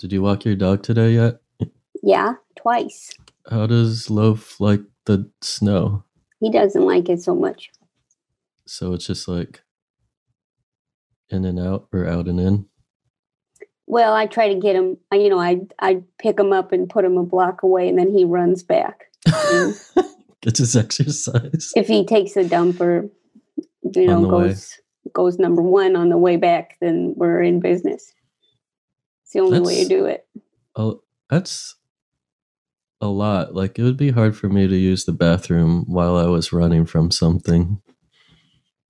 Did you walk your dog today yet? Yeah, twice. How does Loaf like the snow? He doesn't like it so much. So it's just like in and out or out and in. Well, I try to get him. I- You know, I I pick him up and put him a block away, and then he runs back. Gets his exercise. if he takes a dump or you know the way. goes goes number one on the way back, then we're in business. It's the only way to do it. Oh, that's a lot. Like it would be hard for me to use the bathroom while I was running from something.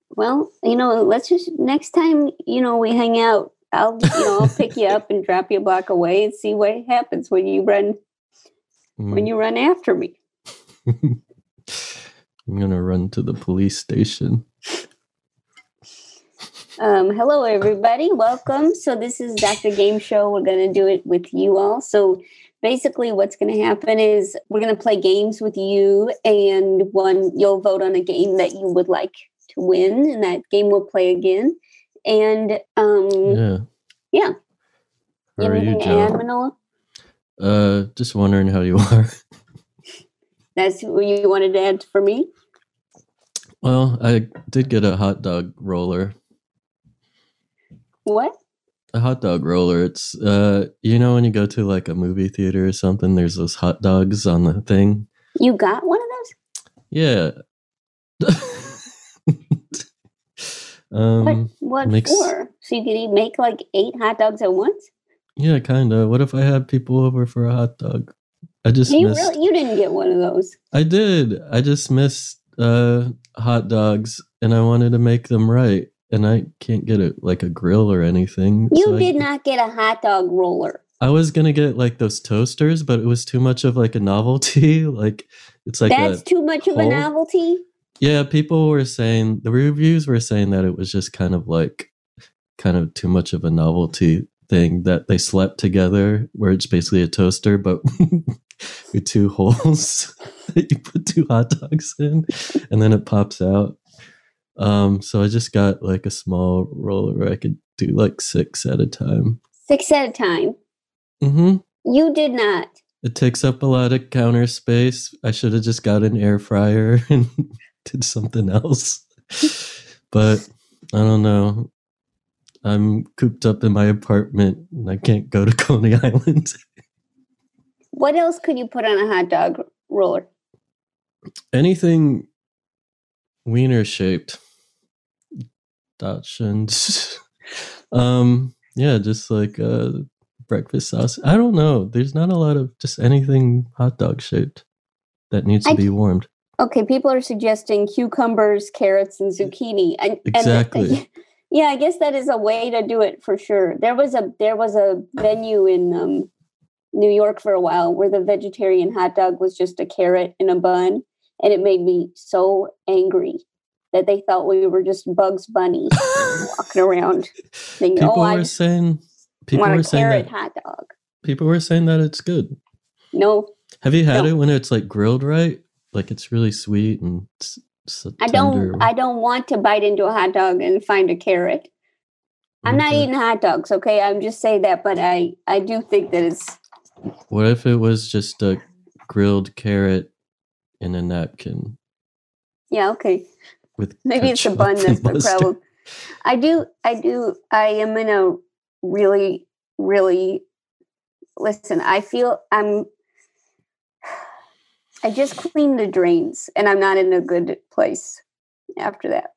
Well, you know, let's just next time you know we hang out. I'll you know I'll pick you up and drop you a block away and see what happens when you run Mm. when you run after me. I'm gonna run to the police station. Um, hello, everybody. Welcome. So, this is Dr. Game Show. We're going to do it with you all. So, basically, what's going to happen is we're going to play games with you, and one you'll vote on a game that you would like to win, and that game will play again. And um, Yeah. Yeah. How are you, add, Jo? Manolo? Uh, just wondering how you are. That's what you wanted to add for me. Well, I did get a hot dog roller. What? A hot dog roller. It's uh, you know, when you go to like a movie theater or something, there's those hot dogs on the thing. You got one of those? Yeah. um. What? What makes- for? So you could make like eight hot dogs at once? Yeah, kind of. What if I had people over for a hot dog? I just You missed. really? You didn't get one of those. I did. I just missed uh, hot dogs, and I wanted to make them right, and I can't get it like a grill or anything. You so I- did not get a hot dog roller. I was gonna get like those toasters, but it was too much of like a novelty. like it's like That's too much of a novelty. yeah. People were saying the reviews were saying that it was just kind of like kind of too much of a novelty thing that they slept together, where it's basically a toaster, but with two holes that you put two hot dogs in, and then it pops out. Um, so I just got like a small roller where I could do like six at a time. Six at a time. Mm-hmm. You did not. It takes up a lot of counter space. I should have just got an air fryer and did something else. But I don't know. I'm cooped up in my apartment and I can't go to Coney Island. What else could you put on a hot dog roller? Anything wiener shaped. Dachshunds. um, yeah, just like uh breakfast sauce. I don't know. There's not a lot of just anything hot dog shaped that needs to I be warmed. Okay, people are suggesting cucumbers, carrots, and zucchini. And, and- Exactly. yeah, I guess that is a way to do it for sure. There was a there was a venue in um, New York for a while where the vegetarian hot dog was just a carrot in a bun, and it made me so angry that they thought we were just Bugs Bunny walking around thinking, people "Oh, were saying people were saying that hot dog." people were saying that it's good. No, Have you had No. it when it's like grilled right? Like it's really sweet and I don't. I don't want to bite into a hot dog and find a carrot. I'm not eating hot dogs, okay? I'm just saying that, but I I do think that it's What if it was just a grilled carrot in a napkin yeah, okay. With Maybe it's the ketchup bun that's the mustard? problem. I do. I do. I am in a really, really. Listen, I feel I'm. I just cleaned the drains, and I'm not in a good place after that.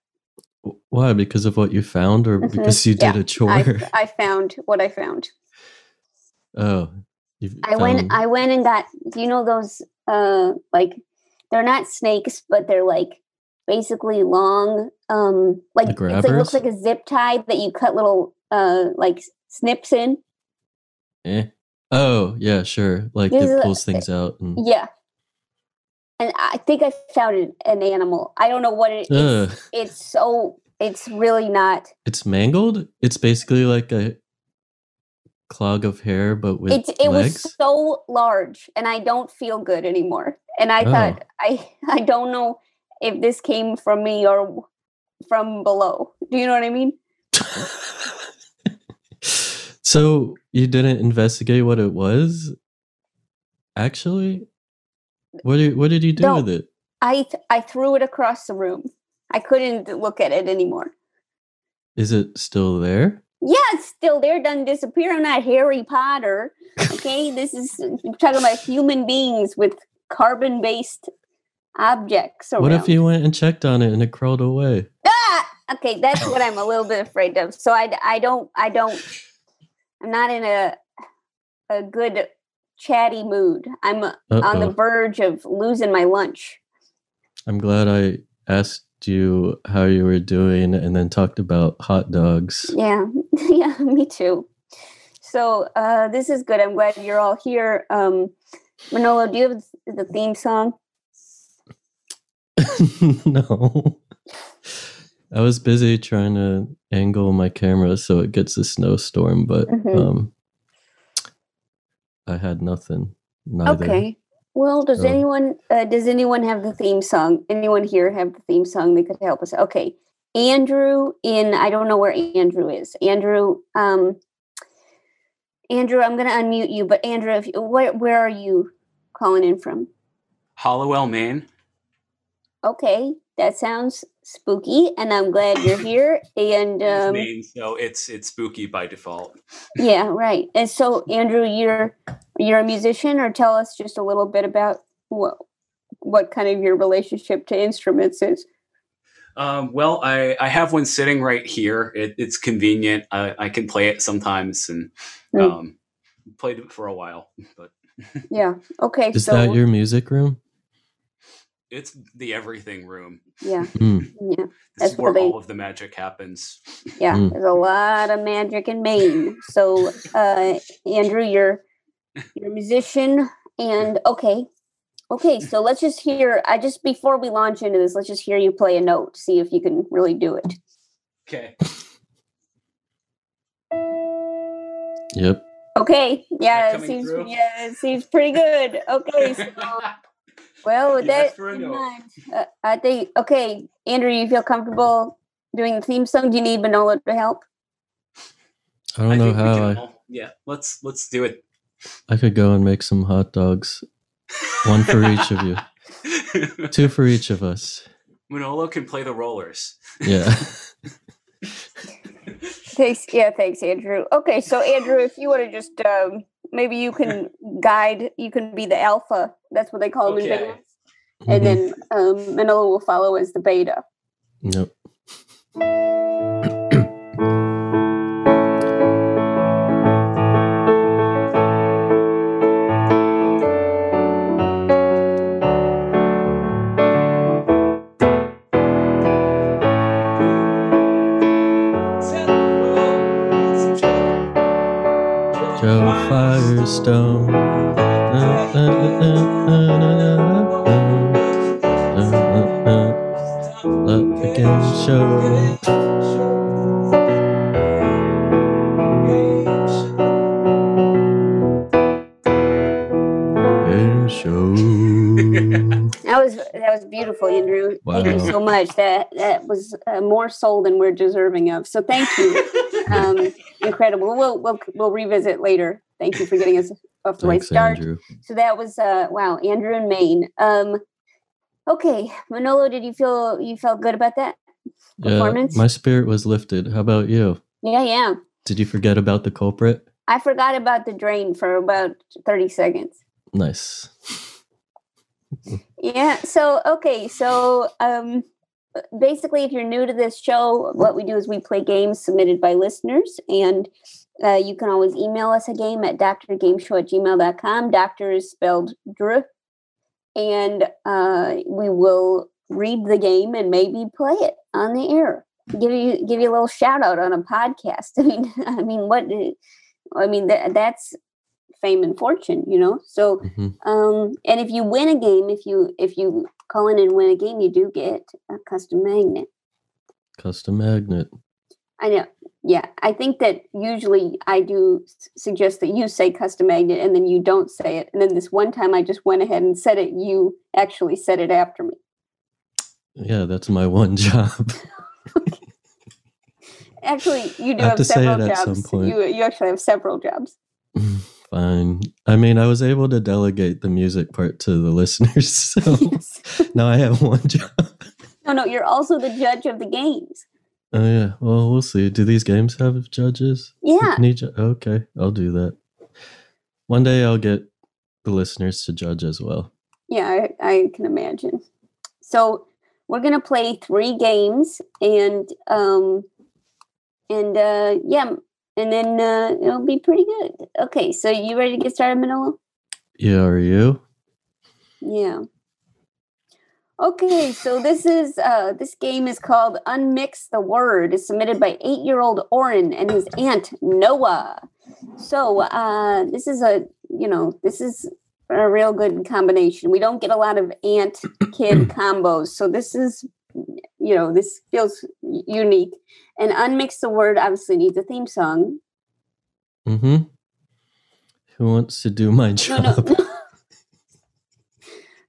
Why? Because of what you found, or Mhm. because you did Yeah, a chore? I, I found what I found. oh, I went I went and got do you know those uh like they're not snakes but they're like basically long um like like, looks like a zip tie that you cut little uh like snips in. Eh. Oh, yeah, sure. Like This it is a- pulls things out. And, Yeah. And I think I found an, an animal. I don't know what it is. Ugh. It's so it's really not. It's mangled. It's basically like a clog of hair, but with It's it legs. was so large and I don't feel good anymore. And I Oh. thought I I don't know if this came from me or from below. Do you know what I mean? So you didn't investigate what it was? Actually, what did what did you do No. with it? I th- I threw it across the room. I couldn't look at it anymore. Is it still there? Yeah, it's still there. Doesn't disappear. I'm not Harry Potter. Okay, this is talking about human beings with carbon-based objects. What if around. you went and checked on it and it crawled away? Ah! Okay, that's what I'm a little bit afraid of. So I, I don't I don't I'm not in a a good chatty mood. I'm uh, on the verge of losing my lunch. I'm glad I asked you how you were doing and then talked about hot dogs. Yeah, yeah, me too. So uh, this is good. I'm glad you're all here. Um, Manolo, do you have the theme song? no. I was busy trying to angle my camera so it gets a snowstorm, but Mhm. um I had nothing. Neither. Okay. Well, does So- anyone uh, does anyone have the theme song? Anyone here have the theme song that could help us? Okay. Andrew in I don't know where Andrew is. Andrew um Andrew, I'm going to unmute you, but Andrew, if you, where where are you calling in from? Hallowell, Maine. Okay, that sounds spooky, and I'm glad you're here. And um, Maine, so it's it's spooky by default. yeah, right. And so, Andrew, you're you're a musician, or tell us just a little bit about what what kind of your relationship to instruments is. Um, well, I, I have one sitting right here. It, it's convenient. I, I can play it sometimes and Hmm. um, played it for a while, but Yeah. Okay. Is so that your music room? It's the everything room. yeah, Mm. yeah, This That's is where where they- all of the magic happens. yeah. Mm. There's a lot of magic in Maine. So, uh, Andrew, you're you're a musician, and okay, okay. So let's just hear. I just before we launch into this, let's just hear you play a note. See if you can really do it. Okay. Yep. Okay. Yeah, it seems through? yeah, it seems pretty good. Okay. So, well, with You asked that in note. mind, uh, I think okay, Andrew, you feel comfortable doing the theme song? Do you need Manolo to help? I don't know how I, all- yeah, let's let's do it. I could go and make some hot dogs. One for each of you. Two for each of us. Manolo can play the rollers. Yeah. Thanks. Yeah, thanks, Andrew. Okay, so Andrew, if you want to just um, maybe you can guide, you can be the alpha. That's what they call them in Okay. bands. And Mhm. then um, Manolo will follow as the beta. Yep. Uh. Let the game show. That was that was beautiful, Andrew. Thank you so much. That that was uh, more soul than we're deserving of. So thank you. Um, incredible. We'll we'll we'll revisit later. Thank you for getting us off the right start. Andrew. So that was uh wow, Andrew and Maine. Um okay, Manolo, did you feel you felt good about that? Yeah, Performance? my spirit was lifted. How about you? Yeah, yeah. Did you forget about the culprit? I forgot about the drain for about 30 seconds. Nice. Yeah, so okay, so um basically if you're new to this show, what we do is we play games submitted by listeners and uh, you can always email us a game at drgameshow at gmail.com. Doctor is spelled dr. And uh, we will read the game and maybe play it on the air. Give you give you a little shout out on a podcast. I mean, I mean, what? I mean, that, that's fame and fortune, you know. So, Mhm. um, and if you win a game, if you if you call in and win a game, you do get a custom magnet. Custom magnet. I know. Yeah, I think that usually I do suggest that you say custom magnet and then you don't say it. And then this one time I just went ahead and said it. You actually said it after me. Yeah, that's my one job. Actually, you do have have, several it at some jobs. You you actually have several jobs. Fine. I mean, I was able to delegate the music part to the listeners, so Yes. now I have one job. No, no, you're also the judge of the games. Oh yeah. Well, we'll see. Do these games have judges? Yeah. Need ju- okay, I'll do that. One day I'll get the listeners to judge as well. Yeah, I, I can imagine. So we're gonna play three games, and um, and uh, yeah, and then uh, it'll be pretty good. Okay, so you ready to get started, Manolo? Yeah, are you? Yeah. Okay, so this is uh this game is called Unmix the Word. It's submitted by eight-year-old Oren and his aunt Noah. So uh this is a you know, this is a real good combination. We don't get a lot of aunt kid combos, so this is you know, this feels unique. And Unmix the Word obviously needs a theme song. Mm-hmm. Who wants to do my No, job? no.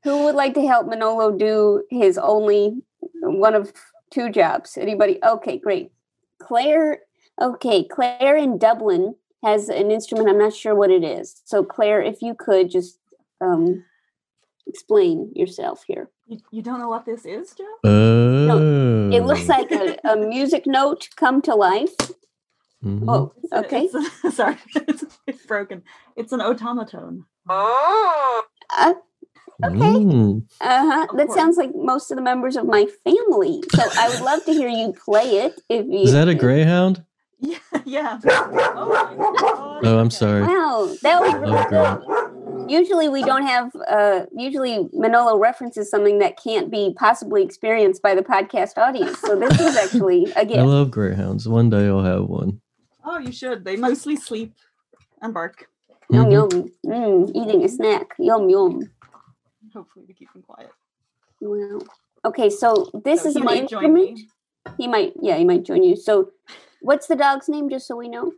Who would like to help Manolo do his only one of two jobs? Anybody? Okay, great. Claire. Okay, Claire in Dublin has an instrument. I'm not sure what it is. So, Claire, if you could just um, explain yourself here. You, you don't know what this is, Jo? Oh. It looks like a, a music note come to life. Mhm. Oh, It's a- okay. it's a- sorry, it's, it's broken. It's an Otamatone. Uh, okay. Mm. Uh-huh. That course. sounds like most of the members of my family. So I would love to hear you play it. If you Is that a greyhound? Yeah, yeah. Oh. Oh, I'm sorry. Wow, that was really Oh, good. Usually we don't have. Uh, usually Manolo references something that can't be possibly experienced by the podcast audience. So this is actually a I I love greyhounds. One day I'll have one. Oh, you should. They mostly sleep and bark. Yum Mhm. yum. Mm, eating a snack. Yum yum. Hopefully, to keep them quiet. Well, Okay, so this So is he an might join instrument. me. He might. Yeah, he might join you. So, what's the dog's name? Just so we know.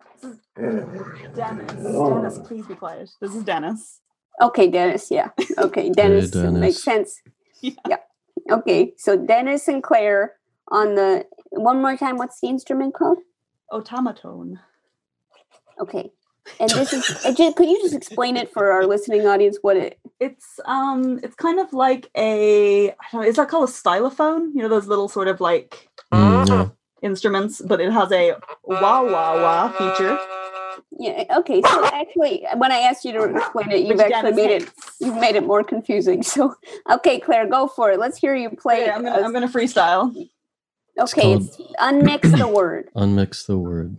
Dennis. Dennis, please be quiet. This is Dennis. Okay, Dennis. Yeah. Okay, Dennis, Dennis. makes sense. Yeah. yeah. Okay, so Dennis and Claire on the one more time. What's the instrument called? Otamatone. Okay, and this is. uh, ju- Could you just explain it for our listening audience? What it? It's um, it's kind of like a. I don't know. Is that called a stylophone? You know those little sort of like Mm, yeah. instruments, but it has a wah wah wah feature. Yeah. Okay. So actually, when I asked you to explain it, you've which actually made it. You've made it more confusing. So, okay, Claire, go for it. Let's hear you play. Okay. I'm gonna I'm gonna freestyle. okay, called- it's unmix the word. Unmix the word.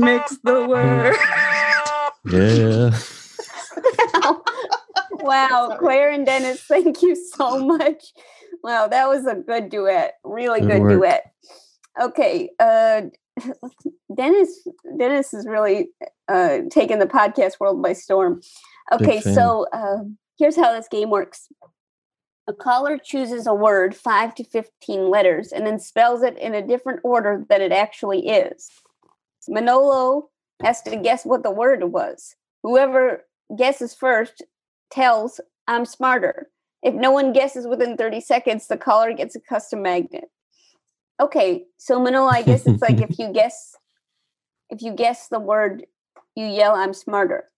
Mix the word. Yeah. wow, Claire and Dennis, thank you so much. Wow, that was a good duet. Really Good good, duet. Okay, uh Dennis Dennis is really uh taking the podcast world by storm. Okay, so uh, here's how this game works. A caller chooses a word, 5 to 15 letters, and then spells it in a different order than it actually is. Manolo has to guess what the word was. Whoever guesses first tells I'm smarter. If no one guesses within 30 seconds, the caller gets a custom magnet. Okay, so Manolo, I guess it's like if you guess if you guess the word, you yell I'm smarter.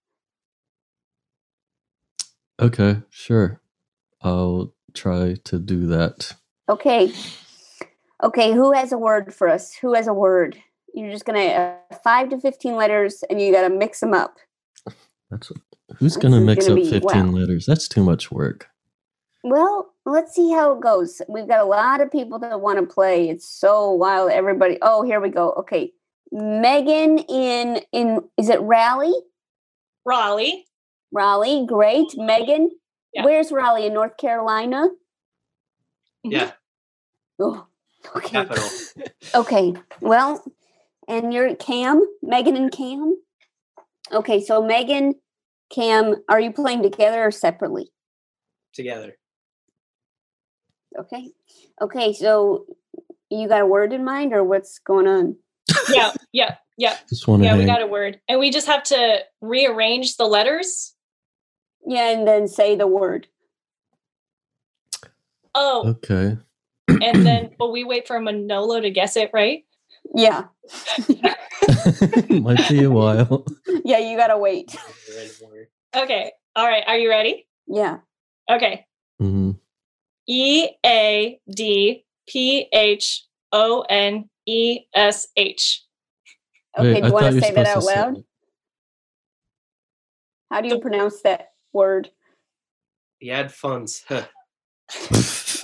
Okay, sure. I'll try to do that. Okay. Okay, who has a word for us? Who has a word? You're just going to uh, 5 to 15 letters and you got to mix them up. That's who's This gonna is mix gonna up be- fifteen wow. letters? That's too much work. Well, let's see how it goes. We've got a lot of people that want to play. It's so wild. Everybody. Oh, here we go. Okay. Megan in in is it Raleigh? Raleigh. Raleigh, great. Megan, Yeah. where's Raleigh in North Carolina? Yeah, Oh, okay. capital. Okay. Well, and you're Cam, Megan and Cam. Okay, so Megan, Cam, are you playing together or separately? together. Okay. Okay, so you got a word in mind or what's going on? Yeah, yeah. Yep. Just want to Yeah, we hang. got a word. And we just have to rearrange the letters. Yeah, and then say the word. Oh, Okay. and then will we wait for Manolo to guess it, right? Yeah. Might be a while. Yeah, you gotta wait. Okay. All right. Are you ready? Yeah. Okay. Mhm. E A D P H O N E S H. Okay, Wait, do you want to say that out supposed to loud? How do you pronounce that word? Yad funds. Huh.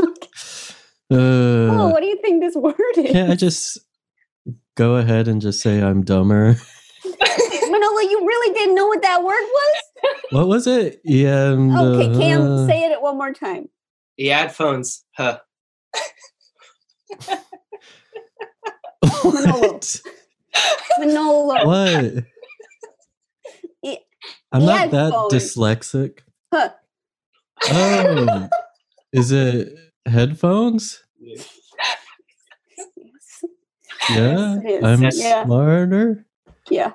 oh, Uh, what do you think this word is? can't I just go ahead and just say I'm dumber? Manolo, you really didn't know what that word was? What was it? Yeah. and, Okay, uh, Cam, say it one more time. Yad funds. Huh. what? Manolo. what? E- I'm not that headphones. dyslexic. Huh. Oh, is it headphones? Yeah, Yes, it is. I'm Yeah. smarter. Yeah.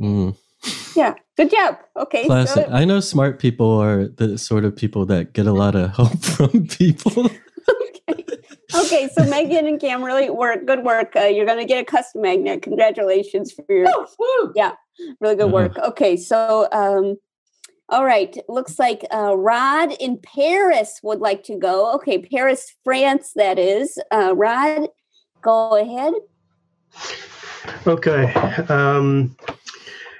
Mm, Yeah. Good job. Okay. classic. So, I know smart people are the sort of people that get a lot of help from people. okay. Okay. So Megan and Cam really work. Good work. Uh, you're going to get a custom magnet. Congratulations for your Yeah. really good Uh-huh. work. Okay. So, um, all right. Looks like uh, Rod in Paris would like to go. Okay. Paris, France, that is. Uh, Rod, go ahead. Okay. Um,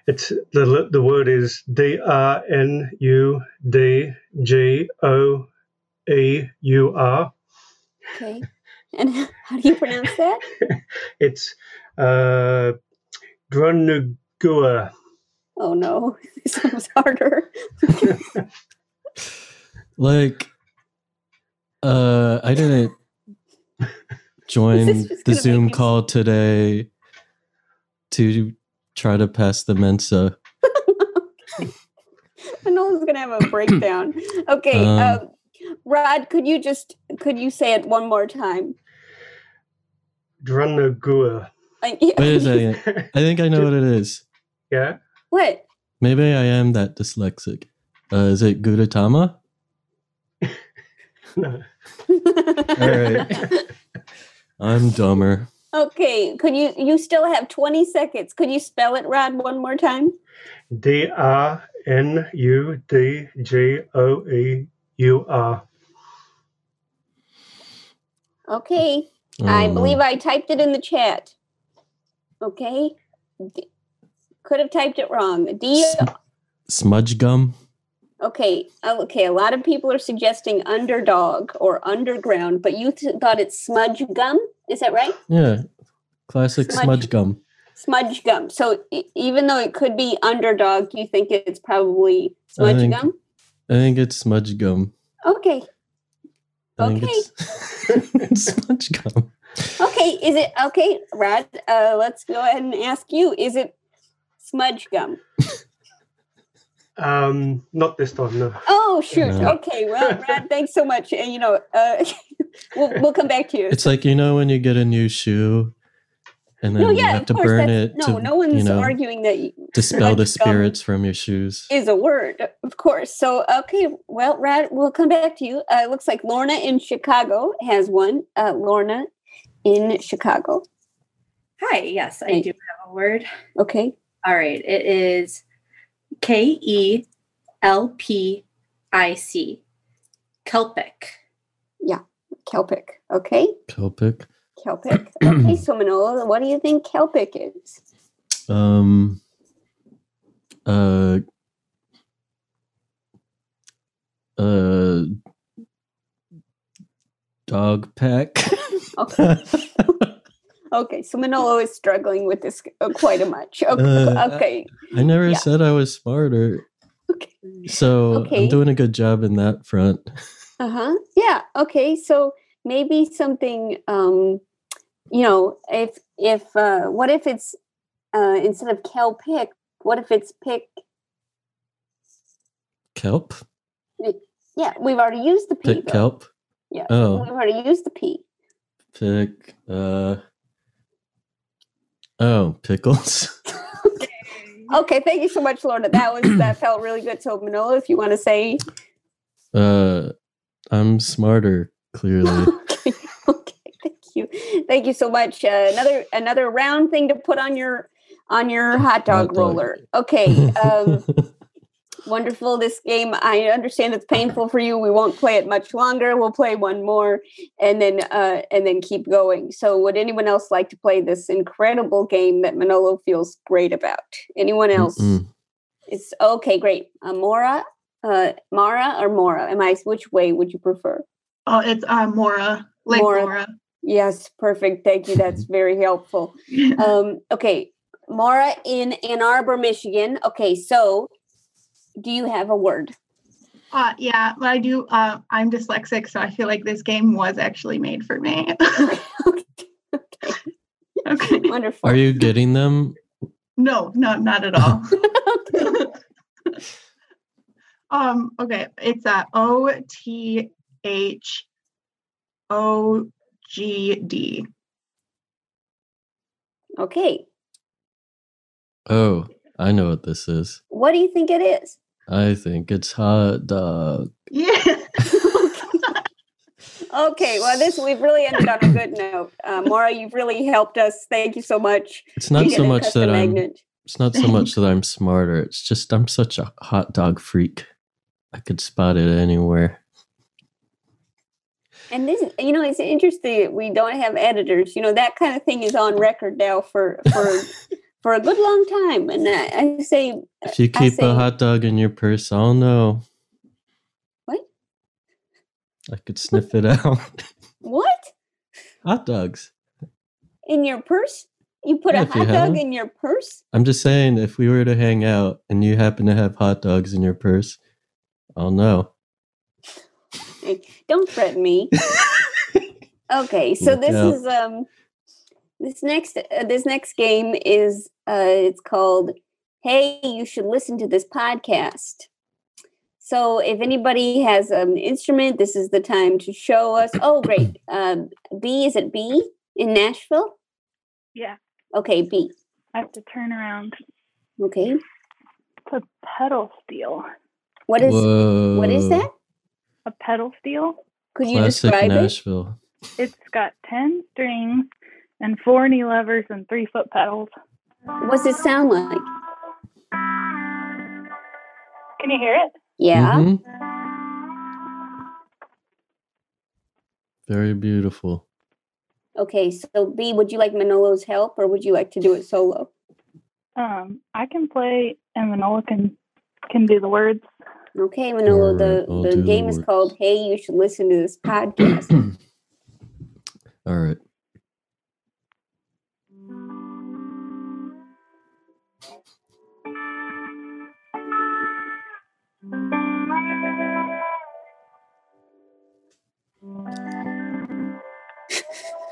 it's the the word is D R N U D G O E U R. Okay. And how do you pronounce that? It's uh, Dronugua. Oh no, this one was harder. like, uh, I didn't join This is just the Zoom me- call today to try to pass the Mensa. Manolo's gonna have a breakdown. Okay, Um, um, Rod, could you just could you say it one more time? Dronugua. Uh, yeah. Wait a second. I think I know what it is. Yeah. What? Maybe I am that dyslexic. Uh, is it Gudetama? No. right. I'm dumber. okay, could you you still have 20 seconds. Could you spell it, Rod, one more time? D R N U D G O E U R. Okay. Oh, I Oh, believe. I typed it in the chat. Okay. D- could have typed it wrong. D Sm- smudge gum. Okay, oh, okay. A lot of people are suggesting underdog or underground, but you th- thought it's smudge gum. Is that right? Yeah. Classic Smudge. smudge gum. Smudge gum. So e- even though it could be underdog, you think it's probably smudge think- gum? I think it's smudge gum. Okay. I Okay. it's, it's smudge gum. Okay. Is it okay, Rod? Uh, let's go ahead and ask you. Is it smudge gum? Um, not this time. No. Oh, shoot. No. Okay. Well, Rod, thanks so much. And you know, uh, we'll we'll come back to you. It's like you know when you get a new shoe, and then no, you have to course. burn it no, to no one's you know arguing that y- dispel the spirits from your shoes. is a word, of course. So, okay, well, Rod, we'll come back to you. Uh, it looks like Lorna in Chicago has one. Uh, Lorna in Chicago. Hi, yes, I Hey. do have a word. Okay. All right, it is K E L P I C. Kelpic. Yeah, Kelpic. Okay. Kelpic. Kelpic. Okay, so Manolo, what do you think Kelpic is? Um. Uh. Uh. Dog pack. Okay. Okay, so Manolo is struggling with this uh, quite a much. Okay. Uh, okay. I never Yeah. said I was smarter, Okay. so Okay. I'm doing a good job in that front. Uh-huh. Yeah. Okay. So maybe something um you know, if if uh what if it's uh instead of kel pick, what if it's pick Kelp. yeah, we've already used the P Pick though. kelp. Yeah. Oh. We've already used the P. Pick. Uh. Oh, pickles. Okay, thank you so much, Lorna. That was that felt really good. So Manolo, if you want to say Uh, I'm smarter. Clearly. okay, okay, thank you, thank you so much. Uh, another another round thing to put on your on your hot dog Hot dog. roller. Okay, um, wonderful. This game, I understand it's painful for you. We won't play it much longer. We'll play one more, and then uh, and then keep going. So, would anyone else like to play this incredible game that Manolo feels great about? Anyone else? Mm-mm. It's okay, great. amora uh, Mara, or Mora? Am I? Which way would you prefer? Oh, it's uh, Mora. Like Mora. Mora. Yes, perfect. Thank you. That's very helpful. Um, okay, Mara in Ann Arbor, Michigan. Okay, so do you have a word? Uh, yeah, but I do. Uh, I'm dyslexic, so I feel like this game was actually made for me. okay. Wonderful. Are you getting them? No, no, not at all. um. Okay. It's uh, O T H O G D. Okay, Oh, I know what this is. what do you think it is? I think it's hot dog. Yeah. Okay, well, this we've really ended on a good note. Uh, Mara, you've really helped us. Thank you so much. It's not so much that I'm. It's not so much that I'm smarter. It's just I'm such a hot dog freak. I could spot it anywhere. And this, you know, it's interesting. We don't have editors. You know, that kind of thing is on record now for for for a good long time. And I, I say, If you keep say- a hot dog in your purse, I'll know. What? I could sniff it out. what hot dogs. in your purse? You put Yeah, a hot dog in your purse? I'm just saying, if we were to hang out and you happen to have hot dogs in your purse, I'll know. Hey, Don't threaten me. okay, so Look this out. is um this next uh, this next game is uh it's called Hey, you should listen to this podcast. So if anybody has an instrument, this is the time to show us. Oh, great. Um, Bea is it Bea in Nashville? Yeah, Okay, Bea. I have to turn around. Okay. It's a pedal steel. What is what is that? A pedal steel. Could you Classic describe it? Nashville. It's got 10 strings and four knee levers and three foot pedals. What's it sound like? Can you hear it? Yeah. Mhm. Very beautiful. Okay, so Bea, would you like Manolo's help or would you like to do it solo? Um, I can play and Manolo can can do the words. Okay, Manolo, the, I'll the do the game is called Hey, You Should Listen to This Podcast. All right.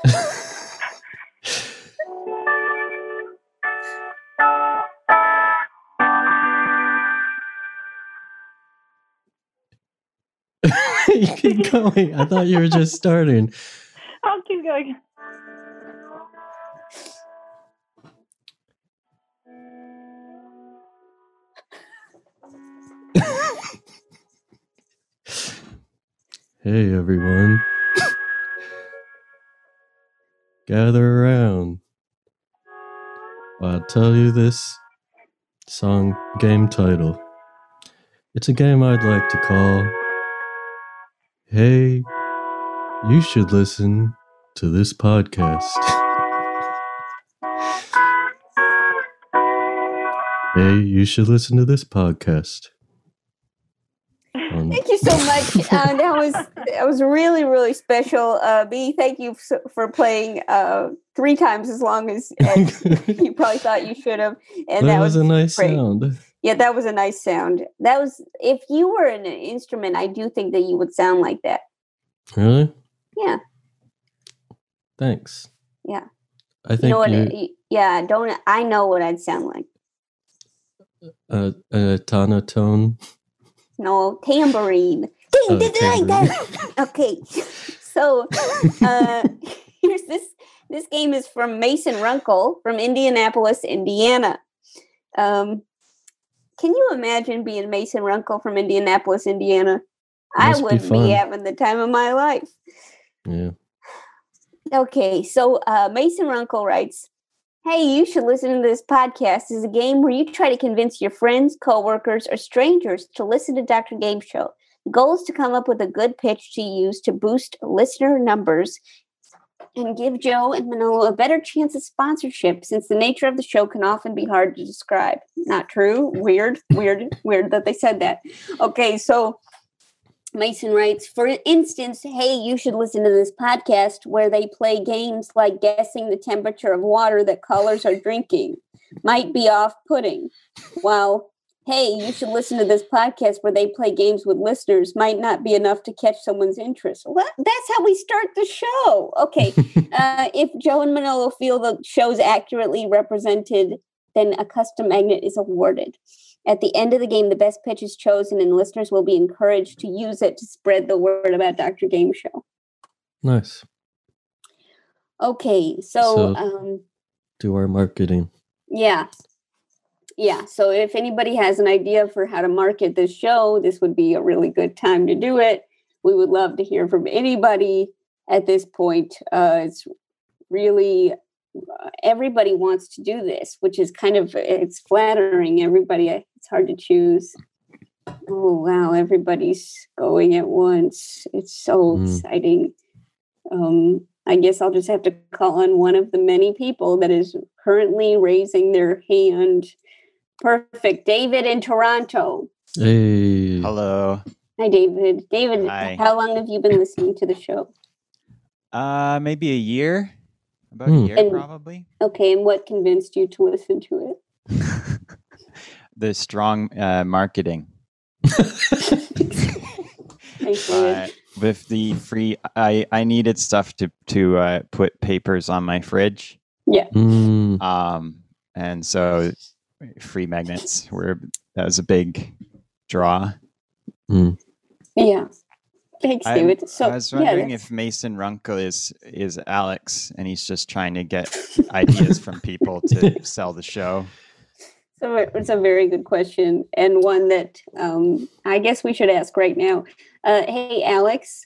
you keep going. I thought you were just starting. I'll keep going. Hey everyone. Gather around. I'll tell you this song game title. It's a game I'd like to call Hey, you should listen to this podcast. hey, you should listen to this podcast. Thank you so much. Uh, that was that was really really special. Uh, Bea, thank you for playing uh, three times as long as, as you probably thought you should have, and that that was a nice great. sound. Yeah, that was a nice sound. That was if you were an instrument, I do think that you would sound like that. Really? Yeah, Thanks. yeah. I think. You know what? you, Yeah, don't I know what I'd sound like? uh, a tonatone. No, tambourine. Oh, tambourine. Okay, so uh, here's this This game is from Mason Runkle from Indianapolis, Indiana. Um, can you imagine being Mason Runkle from Indianapolis, Indiana? I Must be would be, fun. having the time of my life. Yeah. Okay, so uh, Mason Runkle writes, "Hey, you should listen to this podcast. is a game where you try to convince your friends, coworkers, or strangers to listen to Dr. Game Show. The goal is to come up with a good pitch to use to boost listener numbers and give Jo and Manolo a better chance of sponsorship since the nature of the show can often be hard to describe. Not true. Weird, weird, weird that they said that. Okay, so Mason writes, for instance, hey, you should listen to this podcast where they play games like guessing the temperature of water that callers are drinking. Might be off putting. While, hey, you should listen to this podcast where they play games with listeners might not be enough to catch someone's interest. Well, that's how we start the show. Okay. uh, if Jo and Manolo feel the show's accurately represented, then a custom magnet is awarded. At the end of the game, the best pitch is chosen, and listeners will be encouraged to use it to spread the word about Dr. Game Show. Nice. Okay, so, So- um, Do our marketing. yeah, yeah. So if anybody has an idea for how to market this show, this would be a really good time to do it. We would love to hear from anybody at this point. Uh, it's really everybody wants to do this, which is kind of it's flattering. Everybody, it's hard to choose. Oh wow, everybody's going at once. It's so Mm. exciting. Um, I guess I'll just have to call on one of the many people that is currently raising their hand. Perfect. David in Toronto. Hey. Hello. Hi, David. David, Hi. how long have you been listening to the show? Uh, maybe a year. About Hmm. a year, And- probably. Okay, and what convinced you to listen to it? The strong uh, marketing. Uh, with the free, I I needed stuff to to uh, put papers on my fridge. Yeah. Mm, Um, and so free magnets were that was a big draw. mm. Yeah. Thanks, I'm- David. So I was wondering that's- if Mason Runkle is is Alex, and he's just trying to get ideas from people to sell the show. So it's a very good question, and one that um, I guess we should ask right now. Uh, hey, Alex,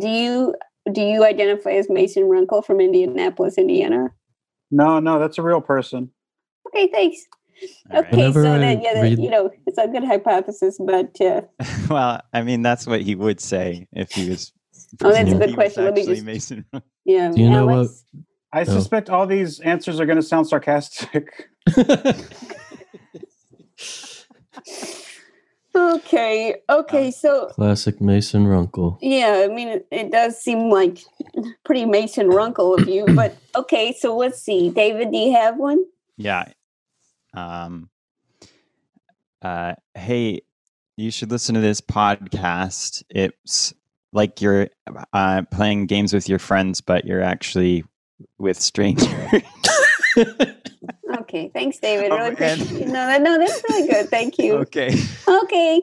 do you do you identify as Mason Runkle from Indianapolis, Indiana? No, no, that's a real person. Okay, thanks. All right. Okay, Whenever so I that, yeah, that, read- you know, it's a good hypothesis, but uh, well, I mean, that's what he would say if he was. Oh, that's a good question. Let me just- Mason. Yeah, Do you know what? Alex. I Oh. suspect all these answers are going to sound sarcastic. Okay, okay, so Classic Mason Runkle. yeah, I mean, it, it does seem like pretty Mason Runkle of you, but okay, so let's see, David, do you have one? Yeah. Um. Uh. Hey, you should listen to this podcast. It's like you're uh, playing games with your friends, but you're actually with strangers. Okay, thanks, David. Oh, Really and- appreciate. No, that, no, that's really good. Thank you. okay. Okay,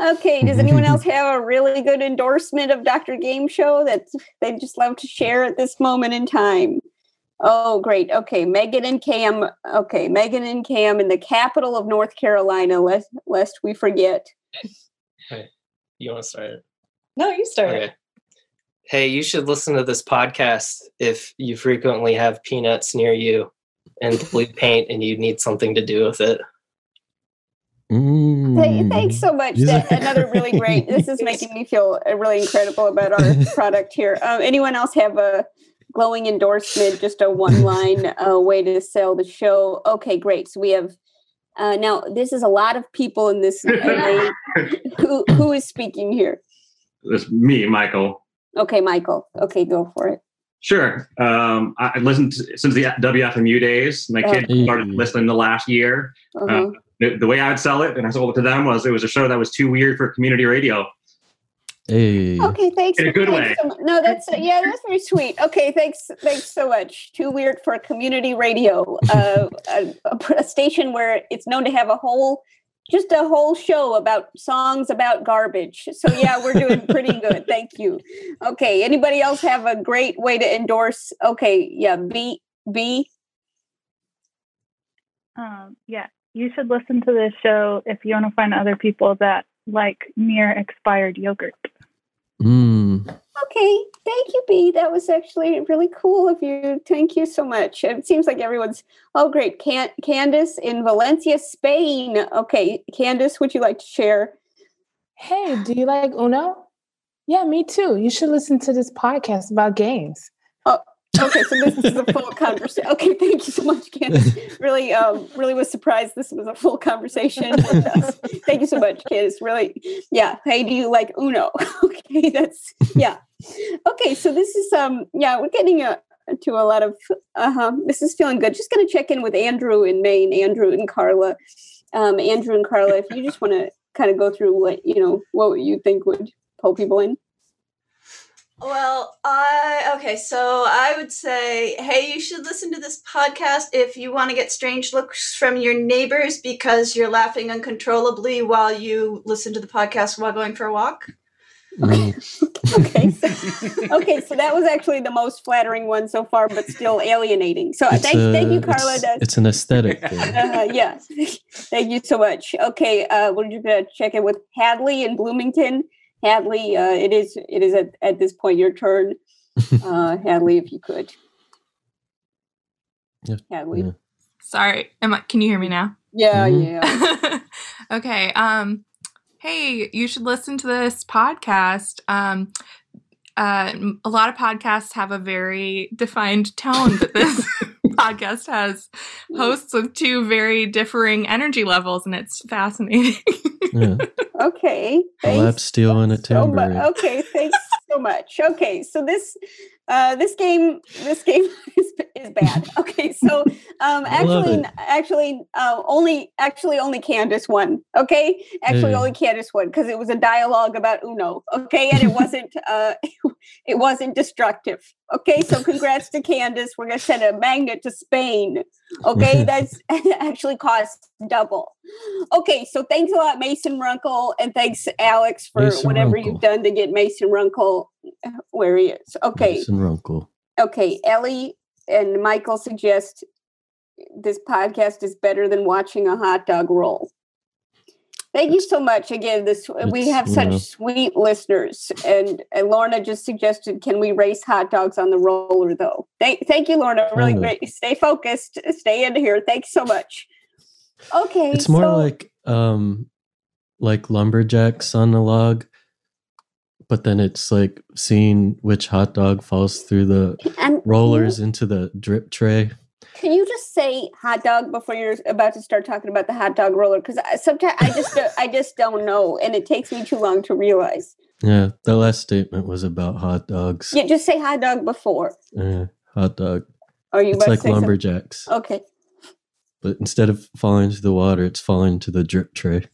okay. Does anyone else have a really good endorsement of Dr. Game Show that they'd just love to share at this moment in time? Oh, great. Okay, Megan and Cam. Okay, Megan and Cam in the capital of North Carolina. Lest lest we forget. You want to start it? No, you start. Okay. Hey, you should listen to this podcast if you frequently have peanuts near you and blue paint and you need something to do with it. Mm. Hey, thanks so much. That, another really great. This is making me feel uh, really incredible about our product here. Um, anyone else have a glowing endorsement? Just a one-line uh, way to sell the show. Okay, great. So we have uh, now. This is a lot of people in this. who who is speaking here? It's me, Michael. Okay, Michael. Okay, go for it. Sure. Um, I I listened to, since the WFMU days. My kid Oh. started listening the last year. Uh-huh. Uh, the, the way I would sell it, and I sold it to them, was it was a show that was too weird for community radio. Hey. Okay, thanks. In a good thanks way. so no, that's yeah, that's very sweet. Okay, thanks, thanks so much. Too weird for community radio, uh, a, a, a station where it's known to have a whole just a whole show about songs about garbage. So yeah, we're doing pretty good. Thank you. Okay, anybody else have a great way to endorse? Okay, yeah, Bea Bea. Um, yeah, you should listen to this show if you want to find other people that like near expired yogurt. Mm. Okay, thank you, Bea. That was actually really cool of you. Thank you so much. It seems like everyone's oh great. Can- Candace in Valencia, Spain. Okay, Candace, would you like to share? Hey, do you like Uno? Yeah, me too. You should listen to this podcast about games. Okay. So this is a full conversation. Okay, thank you so much, Candace. Really, um, really was surprised this was a full conversation. Thank you so much, Candace. Really, yeah. Hey, do you like Uno? okay, that's yeah. Okay, so this is um, yeah, we're getting a to a lot of uh-huh this is feeling good just going to check in with andrew in maine andrew and carla um andrew and carla if you just want to kind of go through what you know what you think would pull people in Well, I okay, so I would say, hey, you should listen to this podcast if you want to get strange looks from your neighbors because you're laughing uncontrollably while you listen to the podcast while going for a walk. okay so, okay so that was actually the most flattering one so far but still alienating. So It's thank, thank you carla It's, it's an aesthetic thing. uh, yeah. Thank you so much. Okay uh we're just gonna check in with hadley in bloomington hadley uh it is it is at, at this point your turn uh hadley if you could Yeah. hadley Sorry, am I, can you hear me now? yeah Mm-hmm. yeah okay. Um, hey, you should listen to this podcast. Um, uh, a lot of podcasts have a very defined tone, but this podcast has hosts with two very differing energy levels, and it's fascinating. Yeah. okay A lap steel and a so mu- okay thanks so much okay so this uh this game this game is, is bad. Okay so um actually actually uh only actually only candace won okay? Actually only candace won because it was a dialogue about uno okay? And it wasn't uh it wasn't destructive okay? So congrats to candace. We're gonna send a magnet to spain okay that's actually costs double okay so thanks a lot mason runkle and thanks alex for Mason whatever Runkle. you've done to get mason runkle where he is okay Mason Runkle. okay ellie and michael suggest this podcast is better than watching a hot dog roll thank you so much again. This we have such know. sweet listeners and and lorna just suggested can we race hot dogs on the roller though? Thank, thank you lorna. Really great. Stay focused. Stay in here. Thanks so much. Okay It's more so- like um like lumberjacks on a log, but then it's like seeing which hot dog falls through the And- rollers into the drip tray. Can you just say hot dog before you're about to start talking about the hot dog roller? Because sometimes I just don't- I just don't know, and it takes me too long to realize. Yeah, the last statement was about hot dogs. Yeah, just say hot dog before. Yeah, hot dog. Are you It's to like say something? lumberjacks, Okay. but instead of falling into the water, it's falling into the drip tray.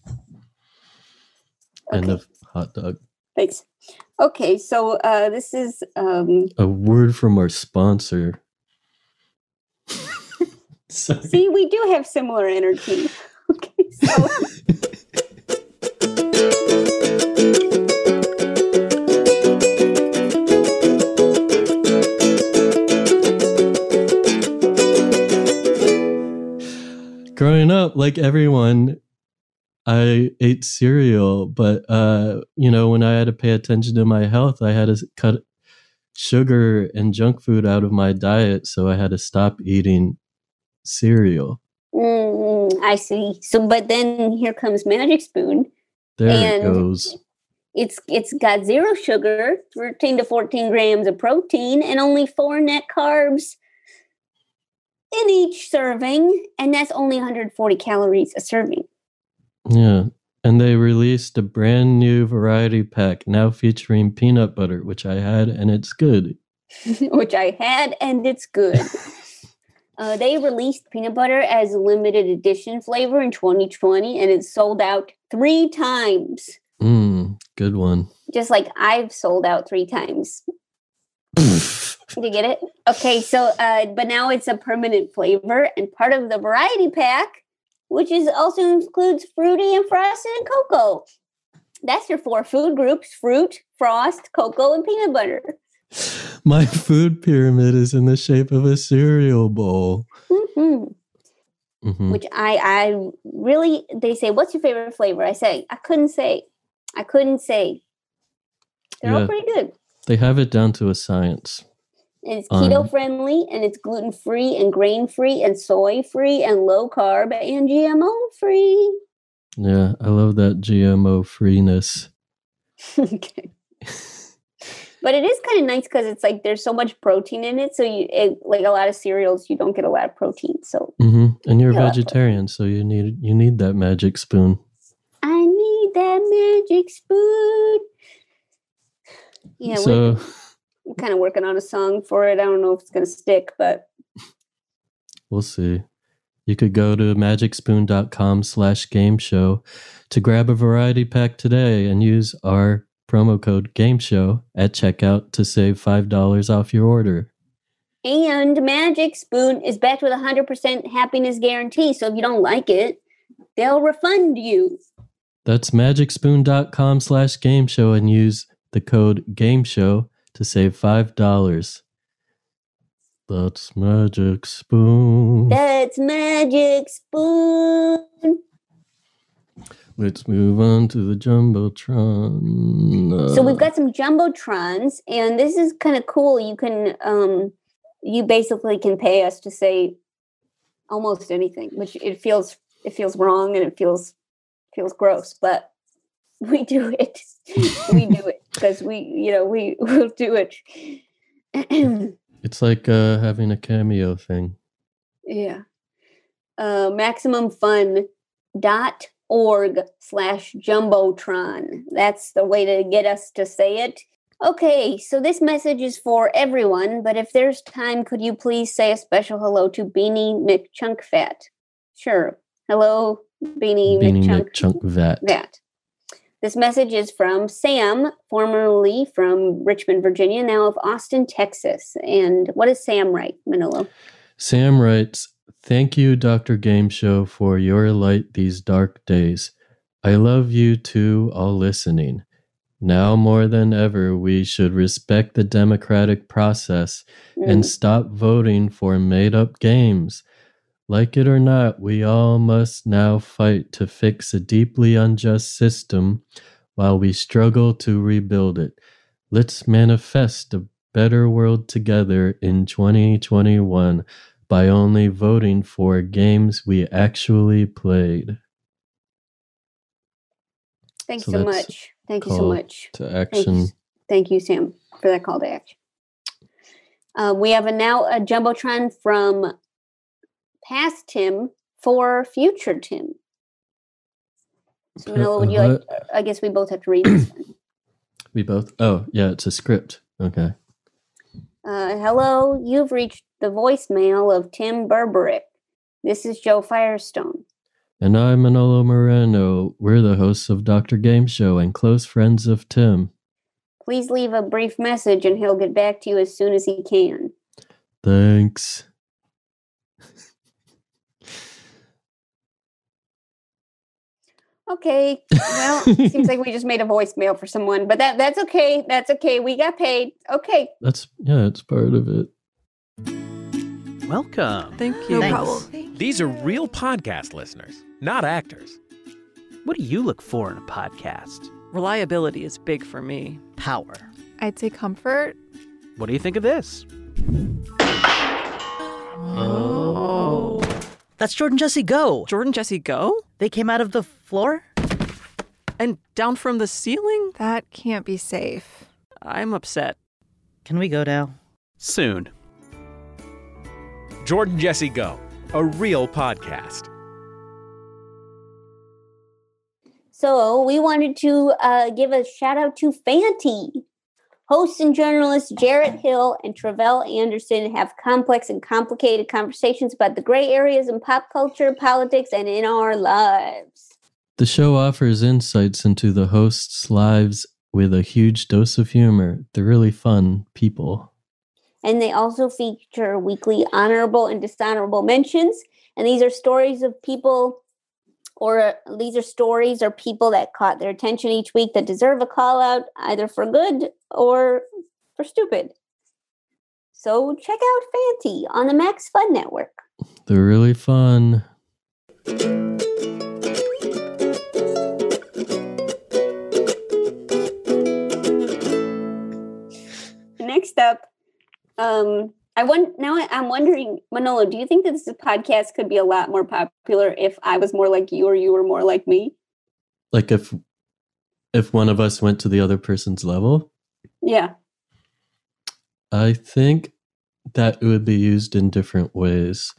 End of hot dog. Thanks. Okay, so uh, this is um, A word from our sponsor. See, we do have similar energy. Okay, so growing up like everyone i ate cereal but uh you know when i had to pay attention to my health i had to cut sugar and junk food out of my diet so i had to stop eating cereal mm, I see. So, but then here comes Magic Spoon. there And- it goes It's it's got zero sugar, thirteen to fourteen grams of protein, and only four net carbs in each serving, and that's only 140 calories a serving. yeah and they released a brand new variety pack now featuring peanut butter which i had and it's good which I had, and it's good. uh, they released peanut butter as a limited edition flavor in 2020, and it sold out three times. mm, good one Just like I've sold out three times. you get it? Okay, so uh, but now it's a permanent flavor, and part of the variety pack which is also includes fruity and frosted and cocoa. That's your four food groups: fruit, frost, cocoa, and peanut butter. My food pyramid is in the shape of a cereal bowl. hmm Mhm. Which I, I really, they say, "What's your favorite flavor?" I say, I couldn't say, I couldn't say. They're all pretty good. They have it down to a science. And it's Um, keto friendly, and it's gluten free, and grain free, and soy free, and low carb, and GMO free. Yeah, I love that GMO freeness. okay. But it is kind of nice because it's like there's so much protein in it. So you it, like a lot of cereals, you don't get a lot of protein. So hmm And you're Yeah. vegetarian, so you need you need that magic spoon. I need that magic spoon. Yeah, so we're kind of working on a song for it. I don't know if it's gonna stick, but we'll see. You could go to magicspoon.com slash game show to grab a variety pack today and use our promo code game show at checkout to save $5 off your order. and Magic Spoon is backed with a hundred percent happiness guarantee. So if you don't like it, they'll refund you. That's magicspoon.com slash game show and use the code game show to save $5. That's Magic Spoon. That's Magic Spoon. Let's move on to the Jumbotron. So we've got some jumbotrons, and this is kind of cool. You can, um, you basically can pay us to say almost anything, which it feels it feels wrong and it feels feels gross, but we do it. we do it because we, you know, we will do it. It's like uh, having a cameo thing. yeah. Uh, maximumfun.org slash jumbotron. That's the way to get us to say it. Okay, so this message is for everyone, but if there's time, could you please say a special hello to Beanie McChunkfat? Sure. Hello, Beanie, Beanie McChunk McChunk that. This message is from Sam, formerly from Richmond, Virginia, now of Austin, Texas. And what does Sam write, Manolo? Sam writes, Thank you, Dr. Game Show, for your light these dark days. I love you too, all listening. Now more than ever, we should respect the democratic process and Mm. stop voting for made up games. Like it or not, we all must now fight to fix a deeply unjust system while we struggle to rebuild it. Let's manifest a better world together in 2021 by only voting for games we actually played. Thanks So so, much. Thank you so much. to action. thank you, Sam, for that call to action. Uh, we have a now a jumbotron from past Tim for future Tim. So, Manolo, would you like? I guess we both have to read this. one. We both. Oh, yeah, it's a script. Okay. Uh, hello, you've reached the voicemail of Tim Berberick. This is Jo Firestone. And I'm Manolo Moreno. We're the hosts of Dr. Game Show and close friends of Tim. Please leave a brief message and he'll get back to you as soon as he can. Thanks. Okay. Well, seems like we just made a voicemail for someone, but that that's okay. That's okay. We got paid. Okay. That's, yeah, it's part of it. Welcome. Thank you. No problem. These are real podcast listeners, not actors. What do you look for in a podcast? Reliability is big for me. Power. I'd say comfort. What do you think of this? Oh. That's Jordan Jesse Go. Jordan Jesse Go? They came out of the floor? And down from the ceiling? That can't be safe. I'm upset. Can we go now? Soon. Jordan Jesse Go, a real podcast. So we wanted to uh, give a shout out to FANTI. Hosts and journalists Jarrett Hill and Tre'vell Anderson have complex and complicated conversations about the gray areas in pop culture, politics, and in our lives. The show offers insights into the hosts' lives with a huge dose of humor. They're really fun people. And they also feature weekly honorable and dishonorable mentions. And these are stories of people or these are stories or people that caught their attention each week that deserve a call out either for good or for stupid. So check out FANTI on the Max Fun Network. They're really fun. Next up, um, I want now I- I'm wondering, Manolo, do you think that this podcast could be a lot more popular if I was more like you or you were more like me? Like if if one of us went to the other person's level, Yeah. I think that it would be used in different ways.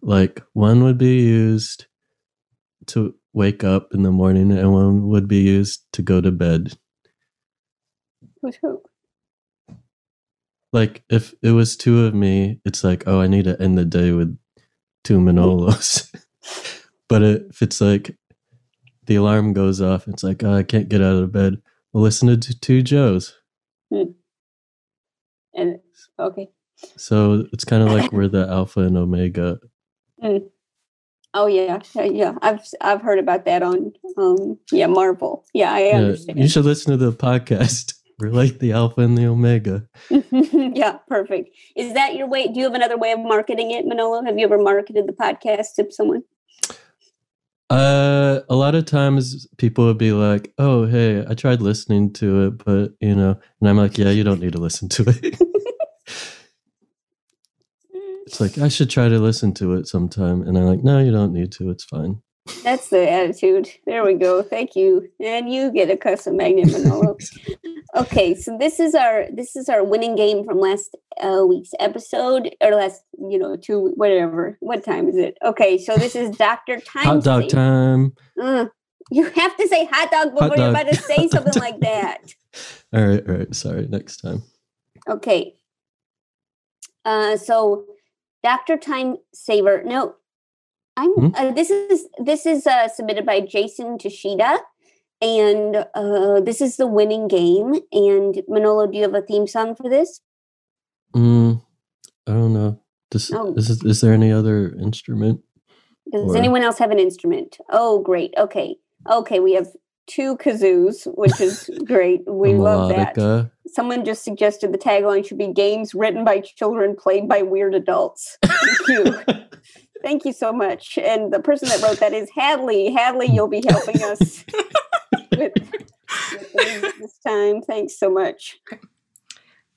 Like one would be used to wake up in the morning and one would be used to go to bed. Who's who? Like if it was two of me, it's like, oh, I need to end the day with two Manolos. but if it's like the alarm goes off, it's like, oh, I can't get out of bed. Well, listen to two Joes. Hmm. And okay. So it's kind of like we're the alpha and omega. Mm. Oh yeah, yeah. I've I've heard about that on um yeah Marvel. Yeah, I Yeah, understand. you should listen to the podcast. We're like the alpha and the omega. yeah, perfect. Is that your way? Do you have another way of marketing it, Manolo? Have you ever marketed the podcast to someone? Uh, a lot of times people would be like, "Oh, hey, I tried listening to it, but you know," and I'm like, "Yeah, you don't need to listen to it." it's like I should try to listen to it sometime, and I'm like, "No, you don't need to. It's fine." That's the attitude. There we go. Thank you. And you get a custom magnet, Manolo. okay, so this is our this is our winning game from last uh, week's episode or last you know two whatever. What time is it? Okay, so this is Doctor Time. Hot dog time! Uh, you have to say hot dog before you're about to say something like that. All right, all right. Sorry. Next time. Okay. Uh, so Doctor Time Saver. No, I'm. Hmm? Uh, this is this is uh, submitted by Jason Toshida, and uh, this is the winning game. And Manolo, do you have a theme song for this? Mm, I don't know. This, Oh. is, is there any other instrument? Does Or- anyone else have an instrument? Oh, great. Okay, okay. We have two kazoos, which is great. We love that. Someone just suggested the tagline should be games written by children played by weird adults. Thank you so much. And the person that wrote that is Hadley. Hadley, you'll be helping us with, with this time. Thanks so much.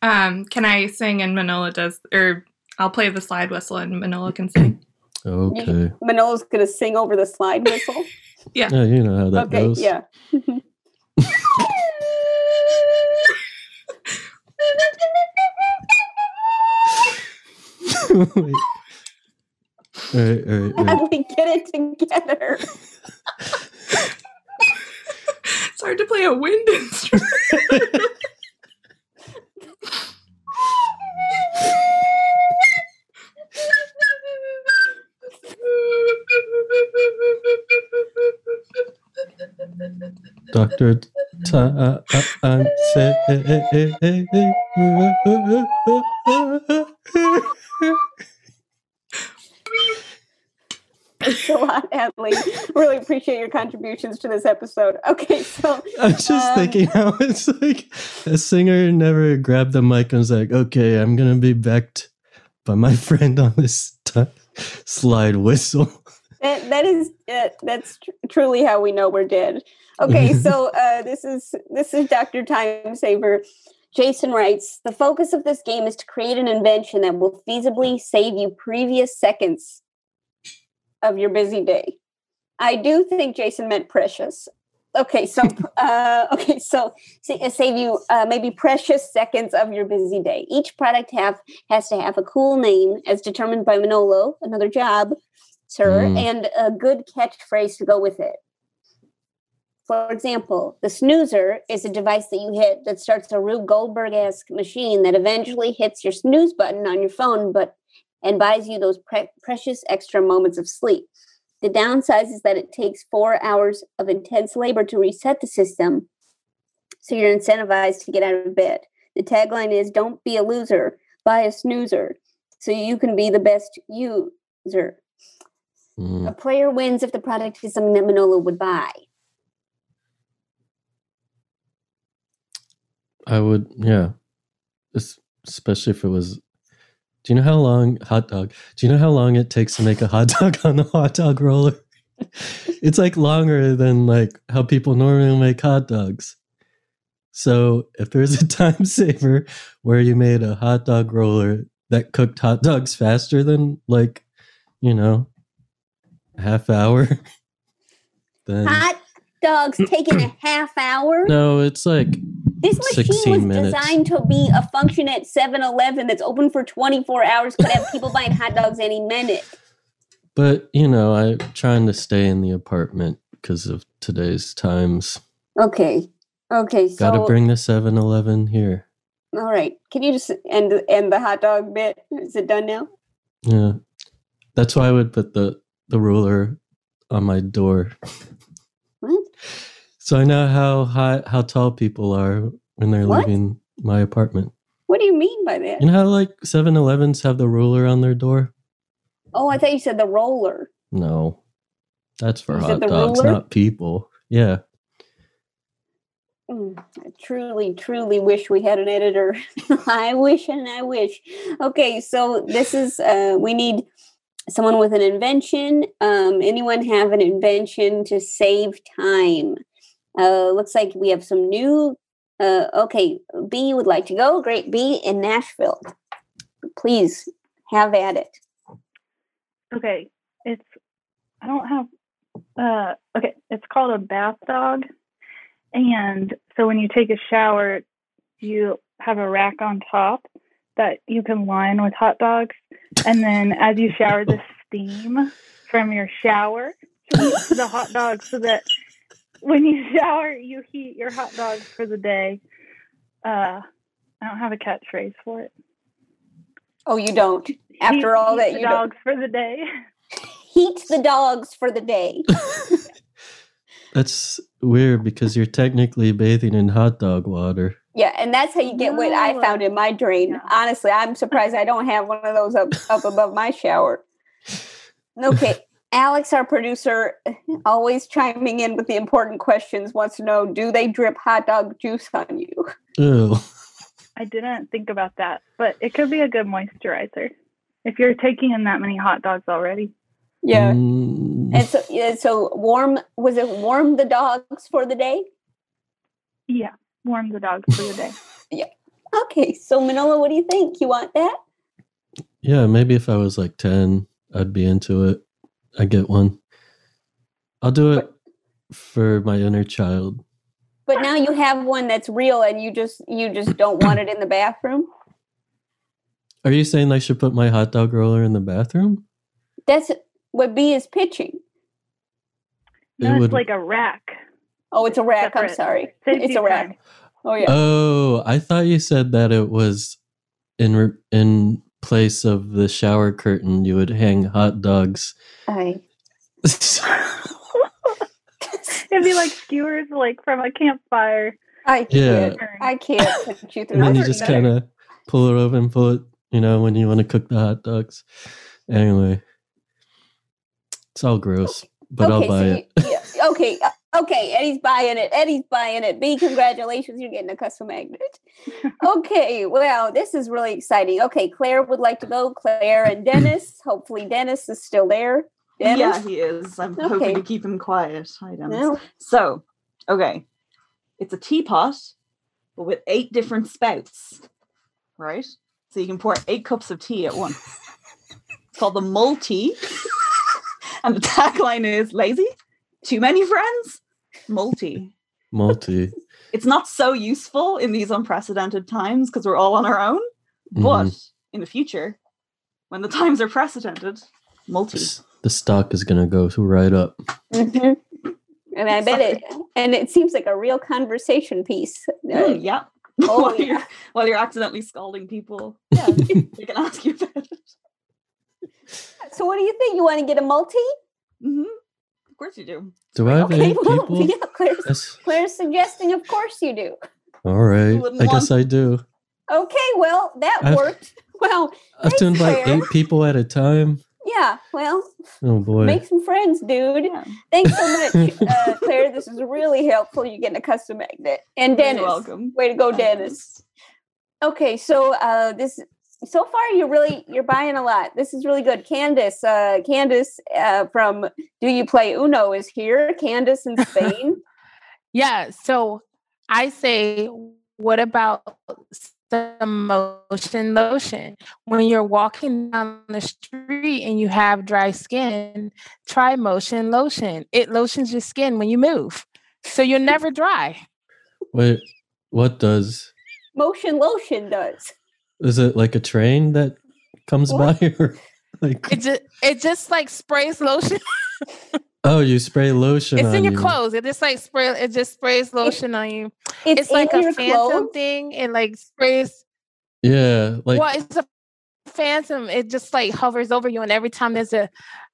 Um, can I sing and Manolo does, or I'll play the slide whistle and Manolo can sing. Okay. Manolo's going to sing over the slide whistle. Yeah. Yeah, you know how that okay, goes. yeah. Wait. All right, all right, all right. Hadley, get it together. It's hard to play a wind instrument. Doctor Time say Thanks a lot, Hadley. Really appreciate your contributions to this episode. Okay, so I was just um, thinking how it's like a singer never grabbed the mic and was like, "Okay, I'm gonna be backed by my friend on this t- slide whistle." That, that is uh, that's tr- truly how we know we're dead. Okay, so uh, this is this is Doctor Time Saver. Jason writes: The focus of this game is to create an invention that will feasibly save you previous seconds of your busy day. I do think Jason meant precious. Okay, so uh, okay, so uh, save you uh, maybe precious seconds of your busy day. Each product have has to have a cool name as determined by Manolo, another job, sir, Mm. and a good catchphrase to go with it. For example, the snoozer is a device that you hit that starts a Rube Goldberg esque machine that eventually hits your snooze button on your phone, but and buys you those pre- precious extra moments of sleep. The downside is that it takes four hours of intense labor to reset the system, so you're incentivized to get out of bed. The tagline is "Don't be a loser, buy a snoozer, so you can be the best user." Mm. A player wins if the product is something that Manolo would buy. I would, yeah. Especially if it was. Do you know how long hot dog? Do you know how long it takes to make a hot dog on the hot dog roller? it's like longer than like how people normally make hot dogs. So if there's a time saver where you made a hot dog roller that cooked hot dogs faster than like, you know, a half hour, then Hot dogs taking a half hour. no, it's like This machine 16 was minutes. designed to be a function at 7-Eleven that's open for 24 hours, could have people buying hot dogs any minute. But you know, I'm trying to stay in the apartment because of today's times. Okay. Okay, so Got to bring the 7-Eleven here. all right. Can you just end end the hot dog bit? Is it done now? Yeah, that's why I would put the the ruler on my door. So I know how high, how tall people are when they're What? leaving my apartment. What do you mean by that? You know how like 7-Elevens have the ruler on their door? Oh, I thought you said the roller. No, that's for You hot dogs, ruler? not people. Yeah. Mm, I truly, truly wish we had an editor. I wish and I wish. Okay, so this is uh we need someone with an invention. Um anyone have an invention to save time? Uh looks like we have some new uh okay, Bea would like to go. Great. Bea in Nashville. Please have at it. Okay, it's I don't have uh okay, it's called a bath dog. And so when you take a shower, you have a rack on top that you can line with hot dogs. And then as you shower, the steam from your shower heats the hot dogs so that when you shower, you heat your hot dogs for the day. Uh, I don't have a catchphrase for it. Oh, you don't. After Heat- all heat that the you don't. dogs for the day. Heat the dogs for the day. That's weird because you're technically bathing in hot dog water. Yeah, and that's how you get what I found in my drain. Honestly, I'm surprised I don't have one of those up, up above my shower. Okay, Alex, our producer, always chiming in with the important questions, wants to know do they drip hot dog juice on you? Ew. I didn't think about that, but it could be a good moisturizer if you're taking in that many hot dogs already. Yeah. Mm, And so, yeah, so warm, was it warm the dogs for the day? Yeah, warm the dogs for the day. Yeah. Okay, so Manolo, what do you think? You want that? Yeah, maybe if I was like 10, I'd be into it. I get one. I'll do it for my inner child. But now you have one that's real and you just you just don't want it in the bathroom? Are you saying I should put my hot dog roller in the bathroom? That's what Bea is pitching. It No, it's would- like a rack. Oh, it's a rack. I'm sorry. It's a rack. Oh yeah. Oh, I thought you said that it was in re- in place of the shower curtain. You would hang hot dogs. I It'd be like skewers, like from a campfire. I Yeah. can't. I can't put you through and then you just kind of pull it over and pull it. You know when you want to cook the hot dogs. Anyway, it's all gross, but I'll buy so it. yeah, okay, uh, okay. Eddie's buying it. Eddie's buying it. Bea, congratulations, you're getting a custom magnet. Okay, well, this is really exciting. Okay, Claire would like to go. Claire and Dennis. Hopefully, Dennis is still there. Dennis? Yeah, he is. I'm Okay. hoping to keep him quiet. Hi, Dennis. No. So, okay, it's a teapot, but with eight different spouts, right? So you can pour eight cups of tea at once. It's called the multi, and the tagline is "Lazy, too many friends, multi." Multi. It's not so useful in these unprecedented times because we're all on our own, but Mhm. in the future, when the times are precedented, multi. The stock is gonna go right up. Mhm. And I bet it. And it seems like a real conversation piece. Uh, Mm, yeah. Oh, while, you're, while you're accidentally scalding people. Yeah, they can ask you about it. So, what do you think? You want to get a multi? Mm-hmm. Of course you do. Do I have Okay, eight well, people? yeah, Claire's, That's- Claire's suggesting, of course you do. All right. wouldn't I guess I do. Okay, well, that I've- worked. Well, I have to invite Claire. eight people at a time. Yeah, well, Oh boy. make some friends, dude. Thanks so much, uh, Claire. This is really helpful. You're getting a custom magnet. And You're Dennis, welcome. way to go, Dennis. Okay, so uh, this so far you're really you're buying a lot. This is really good. Candace, uh, Candace uh, from Do You Play Uno is here. Candace in Spain. Yeah. So I say, what about some motion lotion? When you're walking down the street and you have dry skin, try motion lotion. It lotions your skin when you move. So you're never dry. Wait, what does? Motion lotion does. Is it like a train that comes What? by or like? It just it just like sprays lotion. Oh, you spray lotion it's on in your you. clothes. It just like spray it just sprays lotion on you. it's It's, like a phantom clothes? thing. It like sprays Yeah, like well, it's a phantom. It just like hovers over you, and every time there's a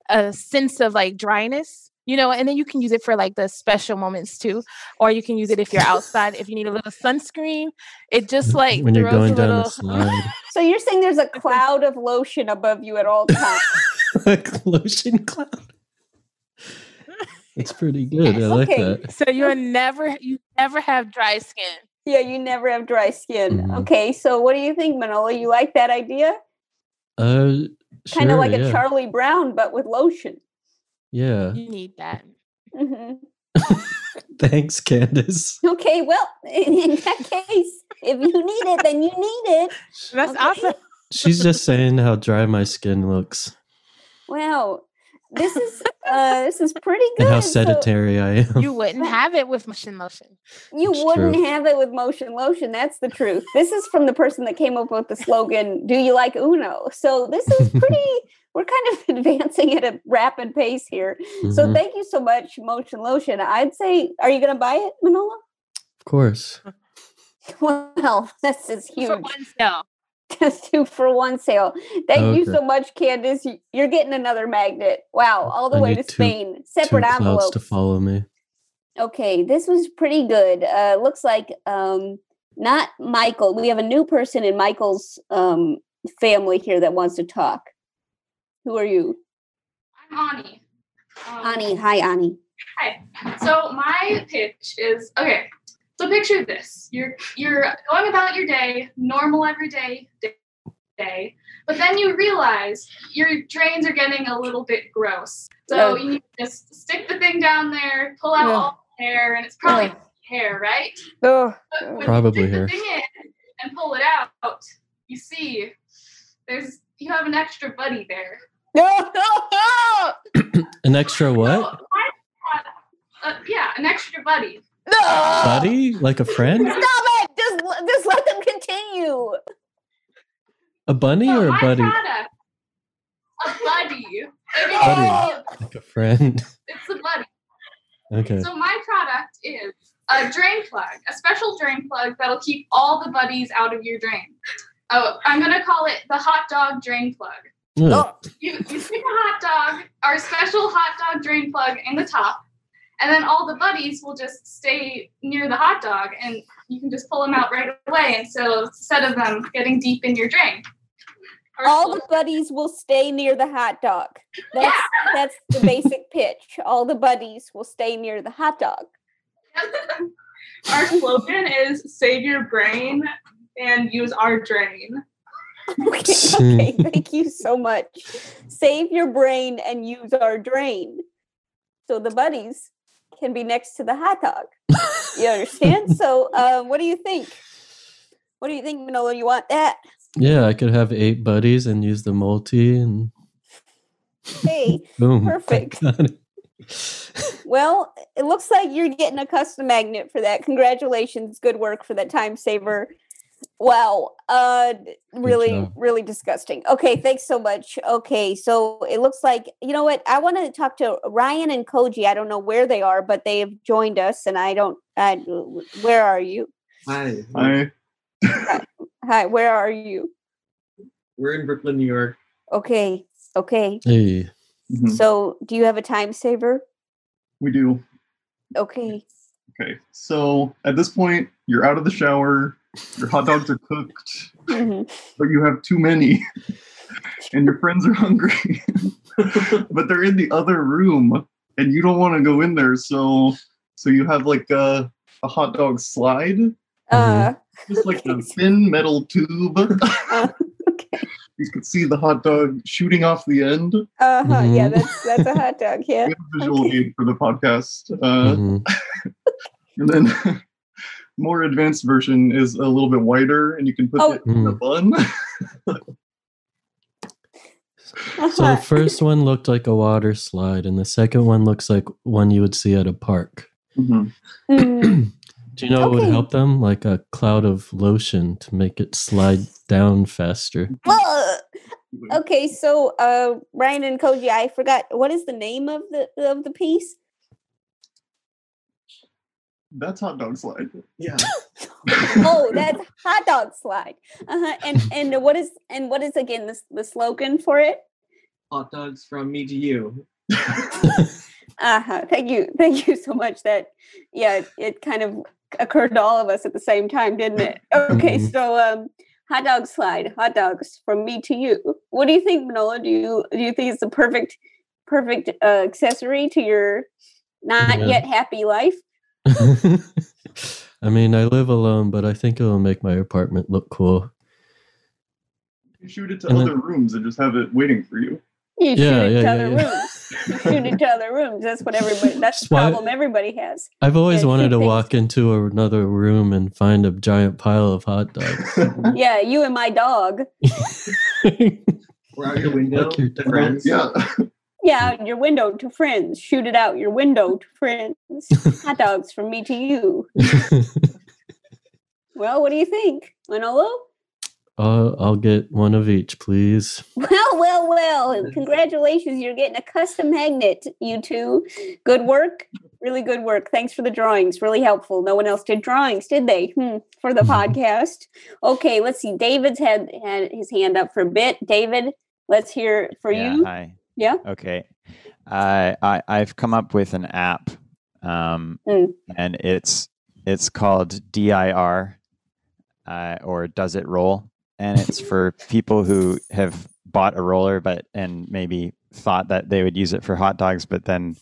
a sense of like dryness, you know, and then you can use it for like the special moments too, or you can use it if you're outside if you need a little sunscreen. It just like when you're throws going a down little. the slide, So you're saying there's a cloud of lotion above you at all times. like lotion cloud. It's pretty good. I like Okay. that. so you're never you never have dry skin. yeah, you never have dry skin. Mhm. Okay, so what do you think, Manolo? You like that idea? Uh, kind sure, of like yeah. a Charlie Brown, but with lotion. Yeah. You need that. hmm Thanks, Candace. Okay, well, in, in that case, if you need it, then you need it. That's awesome. She's just saying how dry my skin looks Wow, this is uh, this is pretty good. and how So sedentary I am. You wouldn't have it with motion lotion. you It's wouldn't true. have it with motion lotion. That's the truth. This is from the person that came up with the slogan "Do you like Uno?" So this is pretty. we're kind of advancing at a rapid pace here. So Mhm. thank you so much, Motion Lotion. I'd say, are you going to buy it, Manolo? Of course. Well, this is huge. For one sale. Just two for one sale. Thank you so much, Candace. You- You're getting another magnet. Wow, all the I way to two- Spain. Two Separate clouds envelopes. to follow me. Okay, this was pretty good. Uh, looks like um, not Michael. We have a new person in Michael's um, family here that wants to talk. Who are you? I'm Ani. Um, Ani. Hi, Ani. Hi. So my pitch is okay. So picture this: you're you're going about your day, normal everyday day, day, but then you realize your drains are getting a little bit gross. So Oh. you just stick the thing down there, pull out Yeah. all the hair, and it's probably Yeah. hair, right? Oh, Probably hair. the thing in and pull it out, you see there's you have an extra buddy there. An extra what? So uh, yeah, an extra buddy. Buddy? Like a friend? Stop it! Just just let them continue. A bunny So or a my buddy? product, a buddy. It is- Buddy. Like a friend. It's a buddy. Okay. So my product is a drain plug, a special drain plug that'll keep all the buddies out of your drain. Oh, I'm gonna call it the hot dog drain plug. Oh. You, you stick a hot dog, our special hot dog drain plug in the top, and then all the buddies will just stay near the hot dog, and you can just pull them out right away. And so instead of them getting deep in your drain, All the buddies will stay near the hot dog. That's that's the basic pitch. All the buddies will stay near the hot dog. our slogan is "Save your brain and use our drain." Okay, okay, thank you so much. Save your brain and use our drain. So the buddies can be next to the hot dog. You understand? so uh, what do you think? What do you think, Manolo? You want that? Yeah, I could have eight buddies and use the multi and Hey, boom. perfect. Well, it looks like you're getting a custom magnet for that. Congratulations. Good work for that time saver. Wow. Uh really really disgusting. Okay, thanks so much. Okay, so it looks like you know what? I want to talk to Ryan and Koji. I don't know where they are, but they have joined us and I don't I where are you? Hi. Hi. Hi, where are you? We're in Brooklyn, New York. Okay. Okay. Hey. So, do you have a time saver? We do. Okay. Okay. So at this point, you're out of the shower, your hot dogs are cooked, Mhm. but you have too many, and your friends are hungry. but they're in the other room, and you don't want to go in there. So, so you have like a, a hot dog slide, Uh, just like a thin metal tube. You can see the hot dog shooting off the end. uh huh. Yeah, Mhm. that's that's a hot dog. Yeah. We have a visual aid for the podcast. Uh, and then more advanced version is a little bit wider, and you can put Oh. it in a bun. So the first one looked like a water slide, and the second one looks like one you would see at a park. Mm. Do you know what would help them? Like a cloud of lotion to make it slide down faster. Well, okay, so uh, Ryan and Koji, I forgot what is the name of the of the piece. That's hot dog slide. Yeah. oh, that's hot dog slide. Uh-huh. And and what is and what is again the the slogan for it? Hot dogs from me to you. Uh-huh. Thank you. Thank you so much. That yeah, it, it kind of occurred to all of us at the same time, didn't it? Okay, Mhm. so um hot dog slide, hot dogs from me to you. What do you think, Manolo? Do you do you think it's the perfect perfect uh, accessory to your not Yeah. yet happy life? I mean, I live alone, but I think it'll make my apartment look cool. You shoot it to And then- other rooms and just have it waiting for you. You shoot Yeah, it yeah, to yeah, other yeah. rooms. You shoot it to other rooms. That's what everybody that's the Why- problem everybody has. I've always wanted to things- walk into another room and find a giant pile of hot dogs. Yeah, you and my dog. Or out your window your friends. Yeah. Yeah, out your window to friends. Shoot it out your window to friends. Hot dogs from me to you. Well, what do you think, Manolo? I'll, I'll get one of each, please. Well, well, well. Congratulations, you're getting a custom magnet, you two. Good work. Really good work. Thanks for the drawings. Really helpful. No one else did drawings, did they? Hmm, for the podcast. Okay, let's see. David's had had his hand up for a bit. David, let's hear for yeah, you. Hi. Yeah. Okay. Uh, I I've come up with an app, um, Mm. and it's it's called DIR, uh, or Does It Roll? And it's for people who have bought a roller, but and maybe thought that they would use it for hot dogs, but then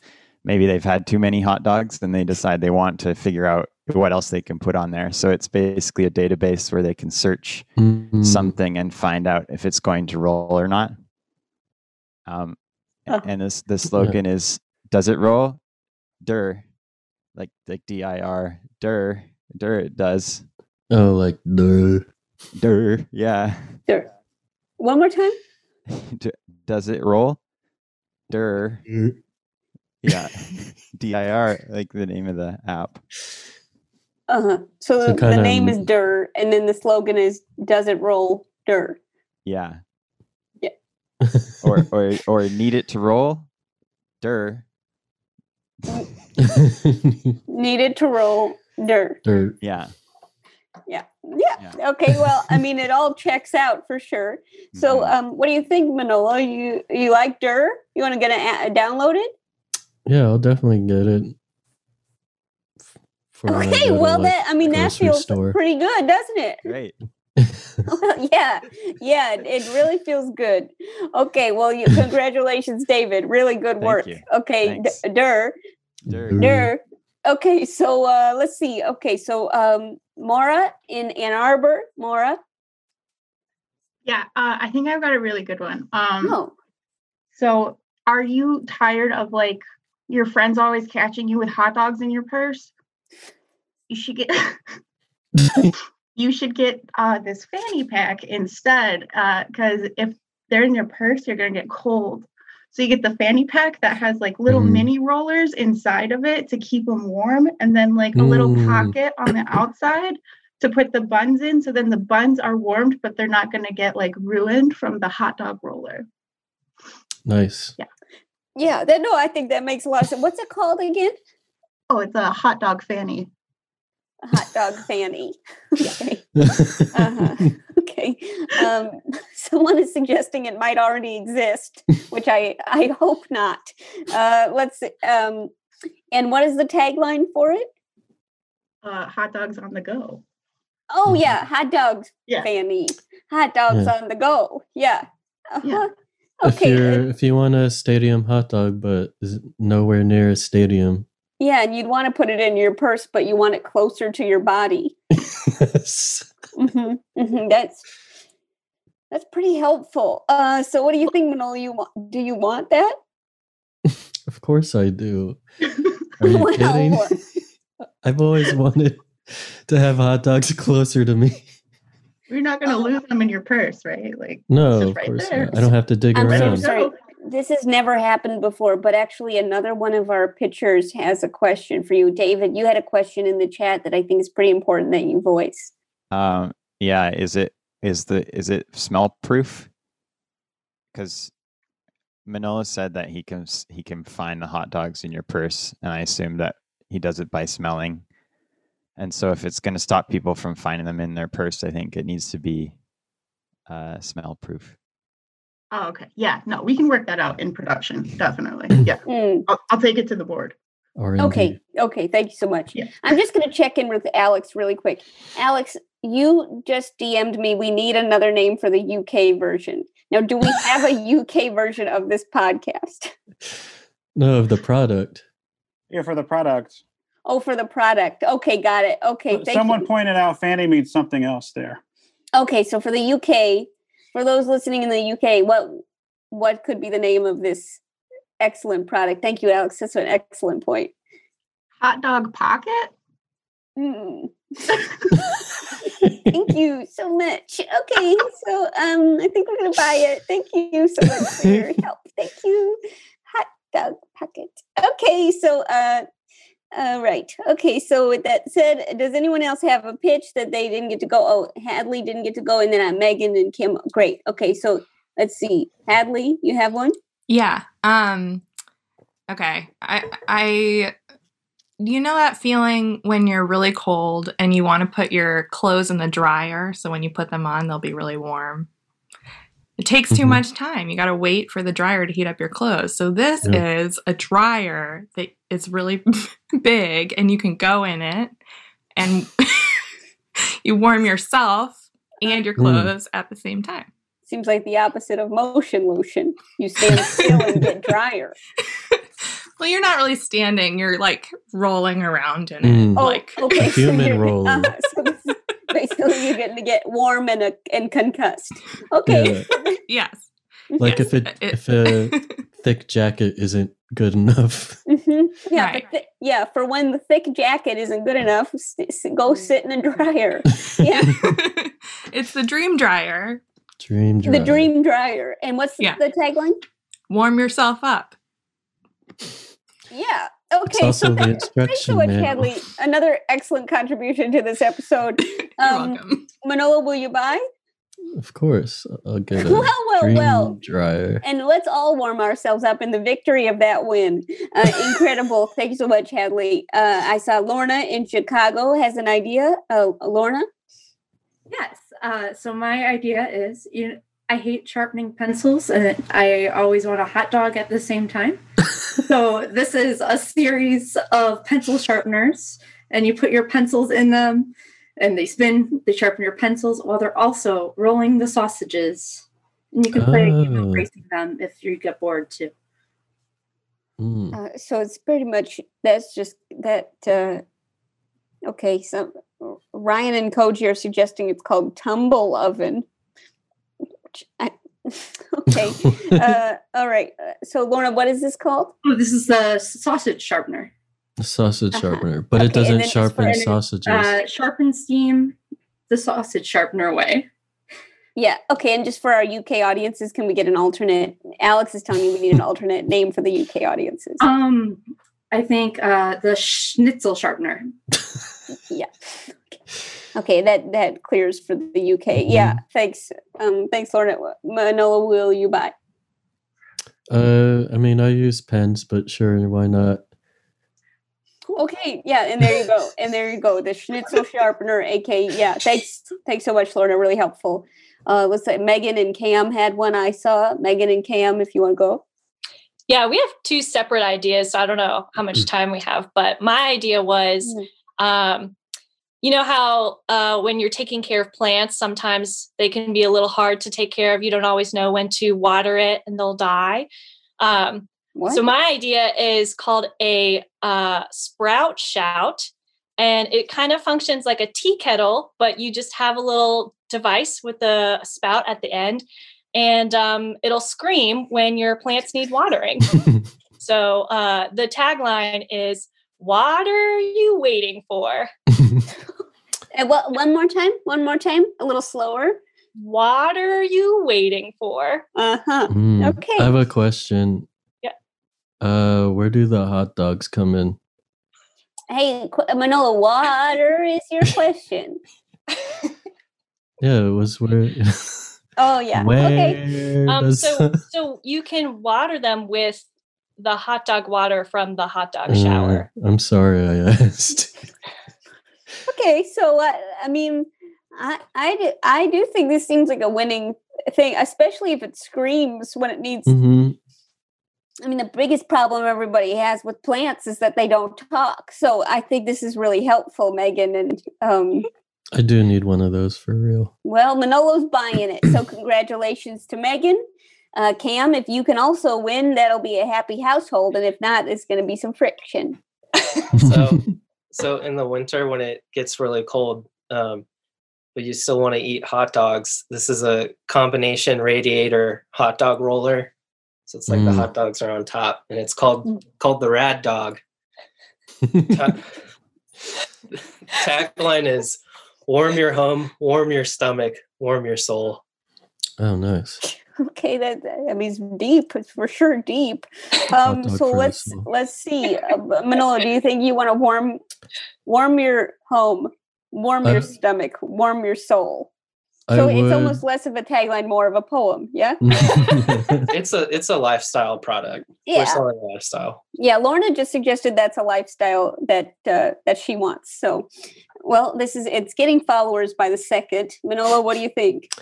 maybe they've had too many hot dogs, then they decide they want to figure out what else they can put on there. So it's basically a database where they can search Mm. something and find out if it's going to roll or not. Um, a- Oh. and this the slogan is "Does it roll?" Dir, like like D I R, dir, dir. It does. Oh, like dir Dir, yeah. Dir. One more time. Does it roll? Dir, yeah. D I R, like the name of the app. Uh-huh. So, So the, the kinda name is m- Dur, and then the slogan is Does it roll Dur? Yeah. Yeah. or or or need it to roll? Dir. Needed to roll Dur. Dirt. Yeah. Yeah. Yeah. Okay. Well, I mean, it all checks out for sure. So, Mm-hmm. um, what do you think, Manolo? You you like Dur? You want to get it download it? Yeah, I'll definitely get it. For Okay. Well, like, that I mean, that grocery feels store. pretty good, doesn't it? Great. Well, yeah, yeah, it- it really feels good. Okay, well, you, congratulations, David. Really good Thank work. you. Okay, Thanks. D- Dur, Dir. Dur. Okay, so uh, let's see. Okay, so um, Maura in Ann Arbor, Maura. Yeah, uh, I think I've got a really good one. Um, No. So, are you tired of like your friends always catching you with hot dogs in your purse? You should get you should get uh, this fanny pack instead, because if they're in your purse, you're gonna get cold. So you get the fanny pack that has like little Mm. mini rollers inside of it to keep them warm, and then like a little Mm. pocket on the outside to put the buns in. So then the buns are warmed, but they're not gonna get like ruined from the hot dog roller. Nice. Yeah. Yeah, that no, I think that makes a lot of sense. What's it called again? Oh, it's a hot dog fanny. A hot dog fanny. Okay. uh-huh. Okay. Um, someone is suggesting it might already exist, which I I hope not. Uh, let's see. Um, and what is the tagline for it? Uh, hot dogs on the go. Oh yeah, hot dogs Yeah. fanny. Hot dogs Yeah. on the go. Yeah. Uh-huh. if Okay, you're if you want a stadium hot dog, but is nowhere near a stadium, Yeah, and you'd want to put it in your purse, but you want it closer to your body. hmm hmm That's that's pretty helpful. Uh, so what do you think, Manolo? You want? Do you want that? of course I do. Are you Wow. kidding? I've always wanted to have hot dogs closer to me. You're not going to lose them in your purse, right? Like, No, it's of right course there. not. I don't have to dig I'm so around. sorry. This has never happened before, but actually, another one of our pitchers has a question for you, David. You had a question in the chat that I think is pretty important that you voice. Um, yeah, is it is the is it smell proof? Because Manolo said that he can he can find the hot dogs in your purse, and I assume that he does it by smelling. And so, if it's going to stop people from finding them in their purse, I think it needs to be uh, smell proof. Oh, okay. Yeah, no, we can work that out in production. Definitely. Yeah. Mm. I'll, I'll take it to the board. Okay, okay, thank you so much. Yeah. I'm just going to check in with Alex really quick. Alex, you just DM'd me. We need another name for the UK version. Now, do we have a UK version of this podcast? No, of the product. Yeah, for the product. Oh, for the product. Okay, got it. Okay, thank Someone you. pointed out Fanny means something else there. Okay, so for the UK, for those listening in the UK, what what could be the name of this excellent product? Thank you, Alex. That's an excellent point. Hot dog pocket? Mm. Thank you so much. Okay, so um, I think we're gonna buy it. Thank you so much for your help. Thank you, hot dog pocket. Okay, so uh, uh, right. Okay, so with that said, does anyone else have a pitch that they didn't get to go? Oh, Hadley didn't get to go, and then uh, Megan and Cam. Great. Okay, so let's see. Hadley, you have one. Yeah. Um okay. I I you know that feeling when you're really cold and you want to put your clothes in the dryer so when you put them on they'll be really warm. It takes too Mhm. much time. You got to wait for the dryer to heat up your clothes. So this Yeah. is a dryer that is really big and you can go in it and you warm yourself and your Mm. clothes at the same time. Seems like the opposite of motion lotion. You stand still and get drier. Well, you're not really standing. You're like rolling around in it. Mm. Oh, Like okay. so Human you're- rolling. uh, so basically, you're getting to get warm and uh, and concussed. Okay. Yes. Like if it, if a thick jacket isn't good enough. hmm Yeah, but thi- yeah. For when the thick jacket isn't good enough, s- s- go sit in a dryer. Yeah, it's the dream dryer. Dream the dream dryer. And what's Yeah. the tagline? Warm yourself up. Yeah. Okay. also the so thanks so instruction much, manual. Hadley. Another excellent contribution to this episode. Um, Manolo, will you buy? Of course, I'll get a Well, well, dream well. dryer. And let's all warm ourselves up in the victory of that win. Uh, incredible. Thank you so much, Hadley. Uh, I saw Lorna in Chicago has an idea. Uh, Lorna? Yes. Uh, so my idea is, you know, I hate sharpening pencils, and I always want a hot dog at the same time. so this is a series of pencil sharpeners, and you put your pencils in them, and they spin. They sharpen your pencils while they're also rolling the sausages. And you can play a game Oh. of racing them if you get bored too. Mm. Uh, so it's pretty much that's just that. Uh, okay, so Ryan and Koji are suggesting it's called tumble oven. Which I, okay, uh, all right. Uh, so Lorna, what is this called? Oh, this is the sausage sharpener. A sausage Uh-huh. sharpener, but it Okay, and doesn't sharpen for- sausages. Uh, sharpen steam the sausage sharpener way. Yeah. Okay, and just for our UK audiences, can we get an alternate? Alex is telling me we need an alternate name for the UK audiences. Um, I think uh, the schnitzel sharpener. yeah. Okay, that that clears for the UK. Yeah, thanks. Um, thanks, Lorna. Manolo, will you buy? Uh, I mean, I use pens, but sure, why not? Okay, yeah, and there you go, and there you go. The schnitzel sharpener, aka yeah. Thanks, thanks so much, Lorna. Really helpful. Uh, let's say Megan and Cam had one I saw. Megan and Cam, if you want to go. Yeah, we have two separate ideas. So I don't know how much time we have, but my idea was um, you know how uh, when you're taking care of plants, sometimes they can be a little hard to take care of. You don't always know when to water it and they'll die. Um, so my idea is called a uh, sprout shout, and it kind of functions like a tea kettle, but you just have a little device with a spout at the end, and um, it'll scream when your plants need watering. so uh, the tagline is "What are you waiting for?" And what? One more time. One more time. A little slower. What are you waiting for? Uh huh. Hmm, Okay. I have a question. Yeah. Uh, where do the hot dogs come in? Hey, Qu- Manolo, water is your question. Yeah, it was where. Oh yeah. Okay. Um, does- so so you can water them with the hot dog water from the hot dog shower. Uh, I'm sorry I asked. Okay. So uh, I mean, I I do, I do think this seems like a winning thing, especially if it screams when it needs. hmm I mean, the biggest problem everybody has with plants is that they don't talk. So I think this is really helpful, Megan. And um, I do need one of those for real. well, Manolo's buying it. So congratulations to Megan. Uh, Cam, if you can also win, that'll be a happy household. And if not, it's going to be some friction. so so in the winter when it gets really cold um but you still want to eat hot dogs this is a combination radiator hot dog roller so it's like the Mm. hot dogs are on top and it's called called the rad dog Ta- tagline is warm your home warm your stomach warm your soul Oh, nice. Okay, that that- I mean, it's deep. It's for sure deep. Um, so let's let's see, uh, Manolo. Do you think you want to warm warm your home, warm your Uh, stomach, warm your soul? I So it's would- almost less of a tagline, more of a poem. Yeah. it's a it's a lifestyle product Yeah. we're selling a lifestyle Yeah, Lorna just suggested that's a lifestyle that uh, that she wants. So, well, this is it's getting followers by the second. Manolo, what do you think?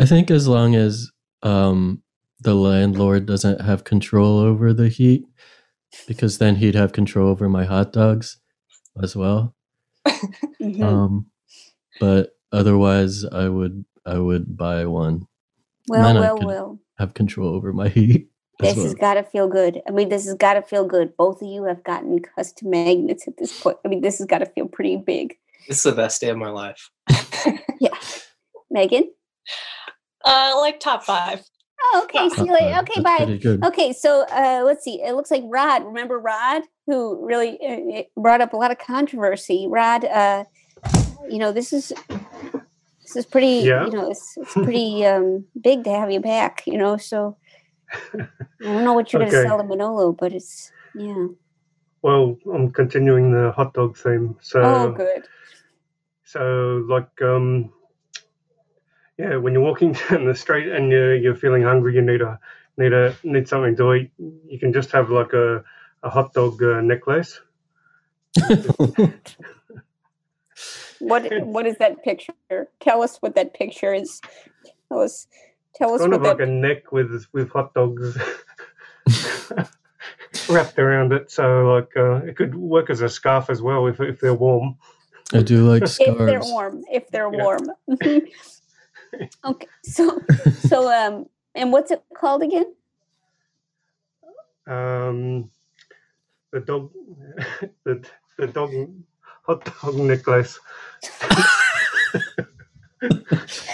I think as long as um, the landlord doesn't have control over the heat, because then he'd have control over my hot dogs as well. Mhm. Um, but otherwise, I would I would buy one. Well, then I well, could well. Have control over my heat. This well. has got to feel good. I mean, this has got to feel good. Both of you have gotten custom magnets at this point. I mean, this has got to feel pretty big. this is the best day of my life yeah. Megan? Uh, like top five. Oh, okay. See you later. Okay, bye. Okay, so uh, let's see. It looks like Rod. Remember Rod, who really uh, brought up a lot of controversy. Rod, uh, you know, this is this is pretty. Yeah. You know, it's it's pretty um, big to have you back. You know, so I don't know what you're going to sell to Manolo, but it's yeah. Well, I'm continuing the hot dog theme. So, oh, good. so like, um, yeah, when you're walking down the street and you're, you're feeling hungry, you need a need a need something to eat. You can just have like a a hot dog uh, necklace. What what is that picture? Tell us what that picture is. Tell us. Tell us kind what of like a neck with with hot dogs wrapped around it. So like, uh, it could work as a scarf as well if if they're warm. I do like scarves. if they're warm if they're Yeah. warm okay so so um and what's it called again Um, the dog, the the dog hot dog necklace.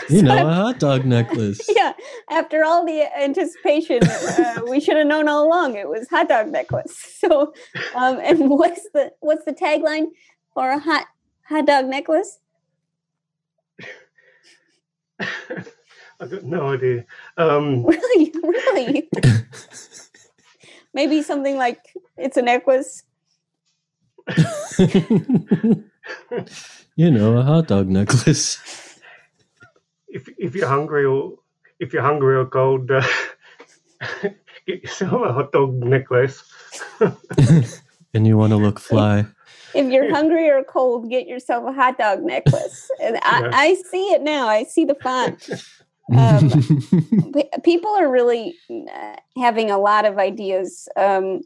You know, a hot dog necklace. yeah after all the anticipation uh, we should have known all along it was hot dog necklace so um and what's the what's the tagline for a hot hot dog necklace I've got no idea. Um, really really maybe something like it's a necklace you know, a hot dog necklace. if if you're hungry or if you're hungry or cold, uh, get yourself a hot dog necklace. and you want to look fly. if you're hungry or cold, get yourself a hot dog necklace. And I, Yeah. I see it now. I see the font. Um, people are really uh, having a lot of ideas um,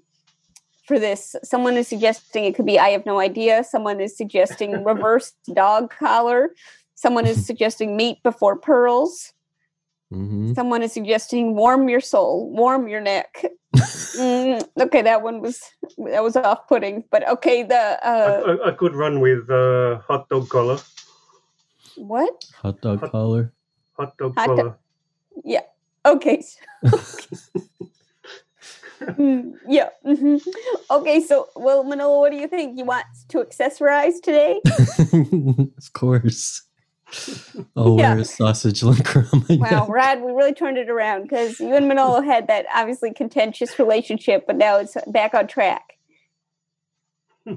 for this. Someone is suggesting it could be I have no idea. Someone is suggesting reverse dog collar. Someone is suggesting meat before pearls. Mm-hmm. Someone is suggesting warm your soul, warm your neck. Mm, okay, that one was that was off putting, but okay. The uh, I, I could run with uh, hot dog collar. what? Hot dog collar. Hot dog Hot do- collar. Yeah. Okay. Mm, yeah. mhm. Okay. So, well, Manolo, what do you think? You want to accessorize today? of course. I'll Yeah. a sausage my Wow. Rod, we really turned it around because you and Manolo had that obviously contentious relationship, but now it's back on track.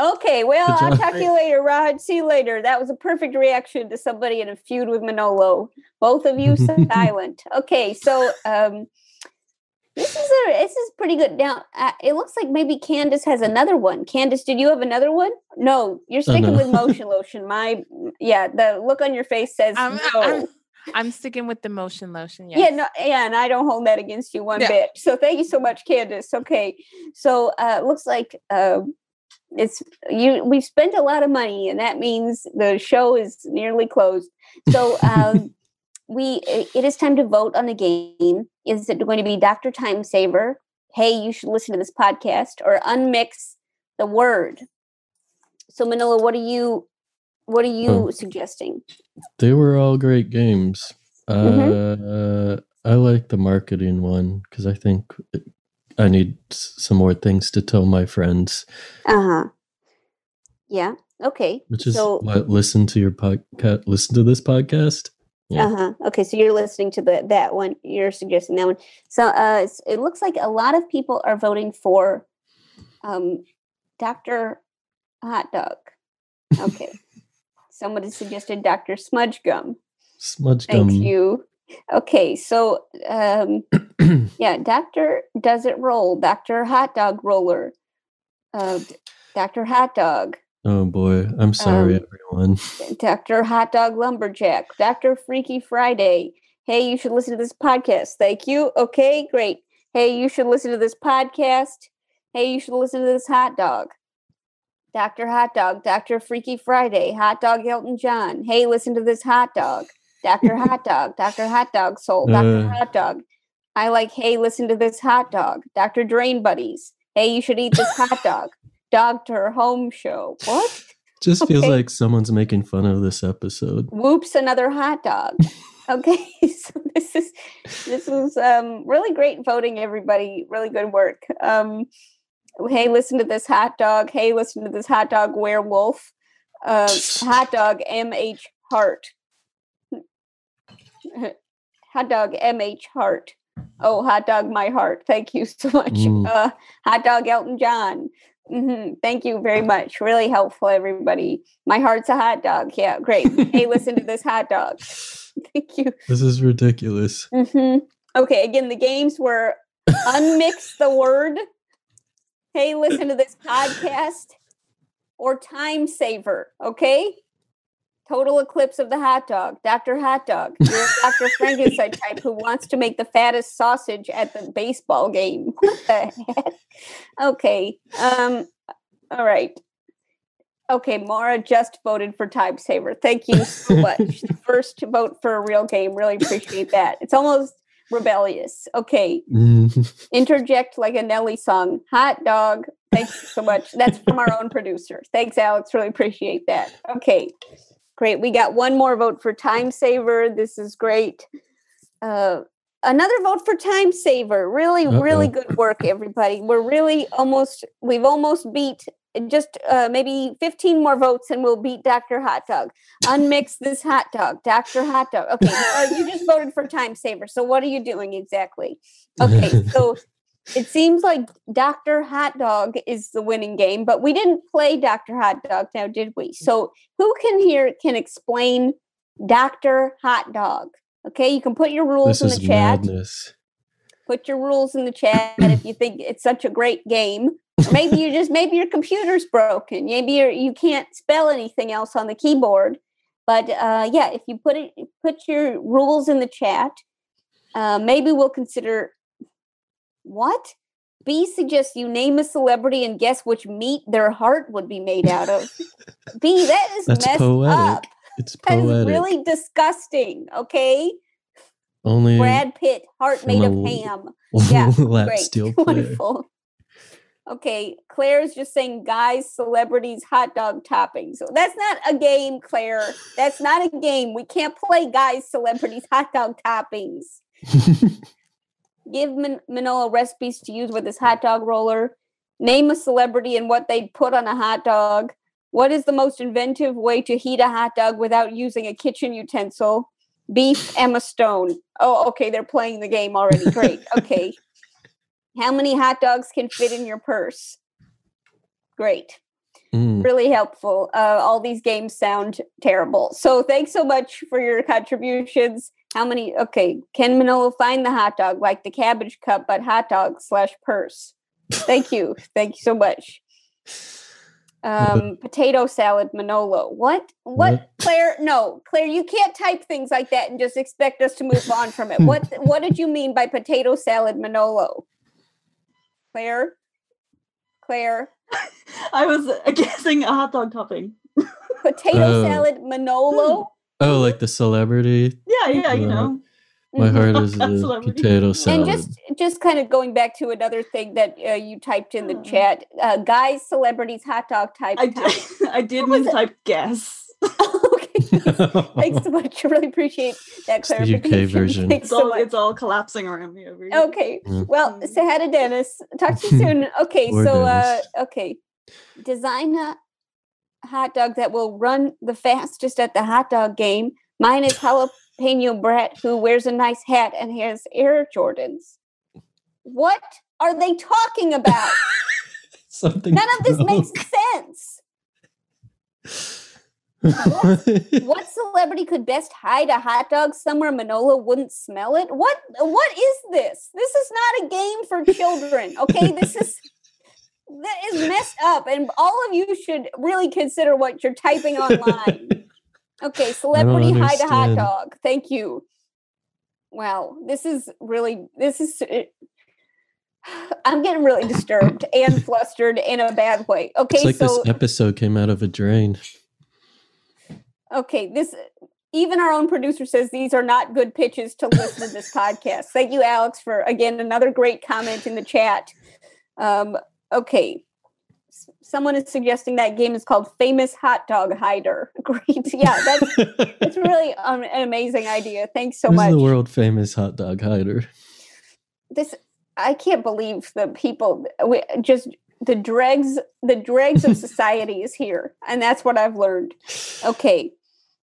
Okay, well, I'll talk to you later, Rod. See you later. That was a perfect reaction to somebody in a feud with Manolo. Both of you silent. Okay, so um, this is a this is pretty good. Now uh, it looks like maybe Candace has another one. Candace, did you have another one? No, you're Oh, sticking no. with motion lotion. My yeah, the look on your face says I'm, no. I'm, I'm sticking with the motion lotion. Yes. Yeah, no, yeah, and I don't hold that against you one Yeah. bit. So thank you so much, Candace. Okay, so uh, looks like uh, it's you. We've spent a lot of money, and that means the show is nearly closed. So um, we, it is time to vote on the game. Is it going to be Doctor Time Saver? Hey, you should listen to this podcast, or unmix the word. So Manolo, what are you? What are you Oh. suggesting? They were all great games. Mhm. Uh, I like the marketing one because I think it, I need some more things to tell my friends, Uh huh. Yeah. Okay. which is so what listen to your podcast, listen to this podcast. Yeah. Uh huh. Okay, so you're listening to the that one. You're suggesting that one. So uh, it looks like a lot of people are voting for um, Doctor Hot Dog. Okay. Somebody suggested Doctor Smudge Gum. Smudge Gum. Thank you. Okay, so um, yeah, Doctor Does It Roll? Doctor Hot Dog Roller. Uh, Doctor Hot Dog. Oh boy, I'm sorry, Um, everyone. Dr. Hot Dog Lumberjack, Dr. Freaky Friday. Hey, you should listen to this podcast. Thank you. Okay, great. Hey, you should listen to this podcast. Hey, you should listen to this hot dog. Dr. Hot Dog, Dr. Freaky Friday, Hot Dog Elton John. Hey, listen to this hot dog. Dr. Hot Dog, Dr. Hot Dog Soul, Dr. Uh. Hot Dog. I like, hey, listen to this hot dog. Dr. Drain Buddies. Hey, you should eat this hot dog. Doctor Home Show. What? Just feels Okay. like someone's making fun of this episode. whoops another hot dog okay so this is this was um really great voting everybody really good work um hey listen to this hot dog hey listen to this hot dog werewolf uh, hot dog mh heart hot dog mh heart oh hot dog my heart thank you so much Mm. uh hot dog elton john hmm Thank you very much. Really helpful, everybody. My heart's a hot dog. Yeah, great. hey, listen to this hot dog. Thank you. This is ridiculous. hmm Okay, again, the games were unmix the word. Hey, listen to this podcast or time saver. Okay. Total eclipse of the hot dog. Dr. Hot Dog. You're a Dr. Frankenstein type who wants to make the fattest sausage at the baseball game. What the heck? Okay. Um, all right. Okay, Maura just voted for Time Saver. Thank you so much. First vote for a real game. Really appreciate that. It's almost rebellious. Okay. Interject like a Nelly song. Hot dog. Thank you so much. That's from our own producer. Thanks, Alex. Really appreciate that. Okay. Great. We got one more vote for Time Saver. This is great. Uh, another vote for Time Saver. Really, really Uh-oh. good work, everybody. We're really almost, we've almost beat just uh, maybe 15 more votes and we'll beat Dr. Hot Dog. Unmix this hot dog. Dr. Hot Dog. Okay. Uh, you just voted for Time Saver. So what are you doing exactly? Okay. So it seems like Dr. Hot Dog is the winning game, but we didn't play Dr. Hot Dog now, did we? So who can here can explain Dr. Hot Dog? Okay, you can put your rules This in the chat. madness. Put your rules in the chat if you think it's such a great game. Maybe you just maybe your computer's broken. Maybe you're, you can't spell anything else on the keyboard. But uh, yeah, if you put it put your rules in the chat, uh, maybe we'll consider what Bea suggests you name a celebrity and guess which meat their heart would be made out of. Bea, that is That's messed poetic. up. It's That is poetic. really disgusting. Okay, Only Brad Pitt, heart made of ham. Yeah, great, wonderful. Okay, Claire's just saying guys, celebrities, hot dog toppings. So that's not a game, Claire. That's not a game. We can't play guys, celebrities, hot dog toppings. Give Man- Manolo recipes to use with his hot dog roller. Name a celebrity and what they'd put on a hot dog. What is the most inventive way to heat a hot dog without using a kitchen utensil? Beef Emma Stone. Oh, okay, they're playing the game already. Great. Okay. How many hot dogs can fit in your purse? Great. Mm. Really helpful. Uh, all these games sound terrible. So thanks so much for your contributions. How many? Okay. Can Manolo find the hot dog like the cabbage cup, but hot dog slash purse? Thank you. Thank you so much. Um, potato salad, Manolo. What? What? What? Claire? No, Claire. You can't type things like that and just expect us to move on from it. What? What did you mean by potato salad, Manolo? Claire? Claire? I was uh, guessing a hot dog topping. Potato Oh. salad, Manolo. Oh, like the celebrity. Yeah, yeah, you know. My Mhm. heart is That's a celebrity. potato salad. And just just kind of going back to another thing that uh, you typed in the Hmm. chat, uh, guys, celebrities, hot dog type. I did, I did mean type guess. Okay, thanks so much. I really appreciate that It's the UK version. Thanks It's so all, much. it's all collapsing around me over here. Okay. Mm. Well, say hi to Dennis. Talk to you soon. Okay, so uh okay. Design a hot dog that will run the fastest at the hot dog game. Mine is jalapeno Brett who wears a nice hat and has Air Jordans. What are they talking about? Something None of this makes sense. What celebrity could best hide a hot dog somewhere Manolo wouldn't smell it? What what is this? This is not a game for children. Okay, this is that is messed up, and all of you should really consider what you're typing online. Okay, celebrity hide a hot dog. Thank you. Wow, this is really this is. I'm getting really disturbed and flustered in a bad way. Okay, it's like so this episode came out of a drain. Okay, this even our own producer says these are not good pitches to listen to this podcast. Thank you, Alex, for again another great comment in the chat. Um, okay, S- someone is suggesting that game is called Famous Hot Dog Hider. Great, yeah, that's that's really um, an amazing idea. Thanks so Who's much. the world famous hot dog hider? This I can't believe the people we, just the dregs the dregs of society is here, and that's what I've learned. Okay.